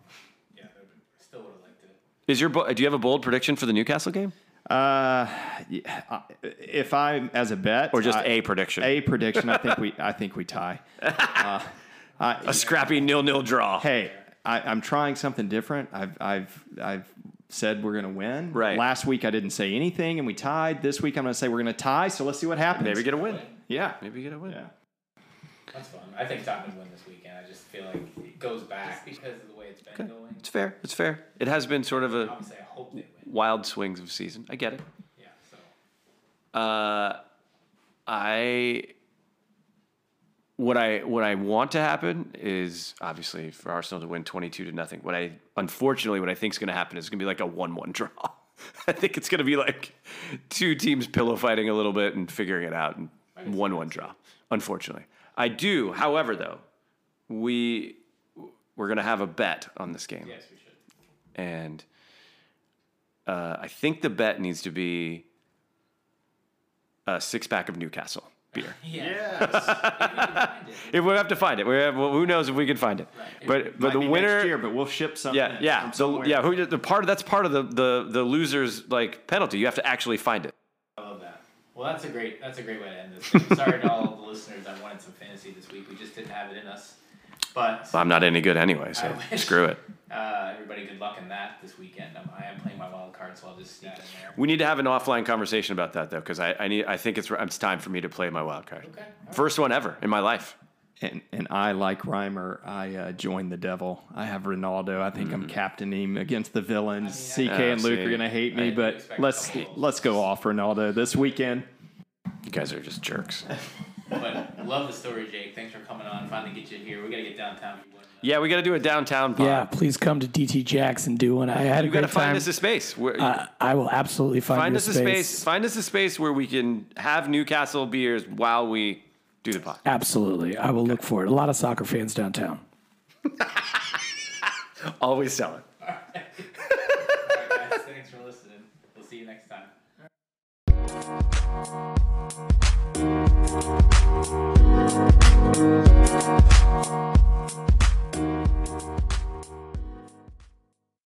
Yeah, I still would have liked it. Is your do you have a bold prediction for the Newcastle game, Uh, yeah, I- if I as a bet or just I- a prediction? a prediction, I think we I think we tie. a scrappy nil-nil draw. Hey, I, I'm trying something different. I've I've I've said we're going to win. Right. Last week I didn't say anything and we tied. This week I'm going to say we're going to tie. So let's see what happens. Maybe get a win. yeah. Maybe get a win. Yeah. That's fun. I think Tottenham win this weekend. I just feel like it goes back because of the way it's been going. It's fair. It's fair. It has been sort of a Obviously, I hope they win. Wild swings of season. I get it. Yeah. So Uh, I what I what I want to happen is obviously for Arsenal to win twenty two to nothing. What I unfortunately what I think is going to happen is going to be like a one one draw. I think it's going to be like two teams pillow fighting a little bit and figuring it out and one one draw. Unfortunately, I do. However, though, we we're going to have a bet on this game yes, we should. and uh, I think the bet needs to be a six pack of Newcastle beer. Yeah. If we can find it. If we have to find it, we have, well, who knows if we can find it? Right. But but Might the be winner, next year, but we'll ship something. yeah, yeah, from the, yeah. Who the part of that's part of the the the losers like penalty. You have to actually find it. I love that. Well, that's a great that's a great way to end this. Thing. Sorry to all the listeners. I wanted some fantasy this week. We just didn't have it in us. But I'm not any good anyway, so screw it. Uh, everybody, good luck in that this weekend. I'm, I am playing my wild card, so I'll just sneak in there. We need to have an offline conversation about that though, because I, I need I think it's it's time for me to play my wild card. Okay. all right. First one ever in my life. And, and I, like Reimer, I uh, joined the devil. I have Ronaldo. I think I'm captaining him against the villains. I mean, CK I- and Luke see. are gonna hate me, I but expect a let's couple goals. let's go off Ronaldo this weekend. You guys are just jerks. But love the story, Jake. Thanks for coming on. Finally get you here. We gotta get downtown. If you wouldn't. Yeah, we got to do a downtown pod. Yeah, please come to DT Jackson. Do one. I had a you got to great find us a space. Where, Uh, I will absolutely find, find you us a space. Find us a space where we can have Newcastle beers while we do the pod. Absolutely, I will look for it. A lot of soccer fans downtown. Always selling. All right, guys. Thanks for listening. We'll see you next time. Thank you.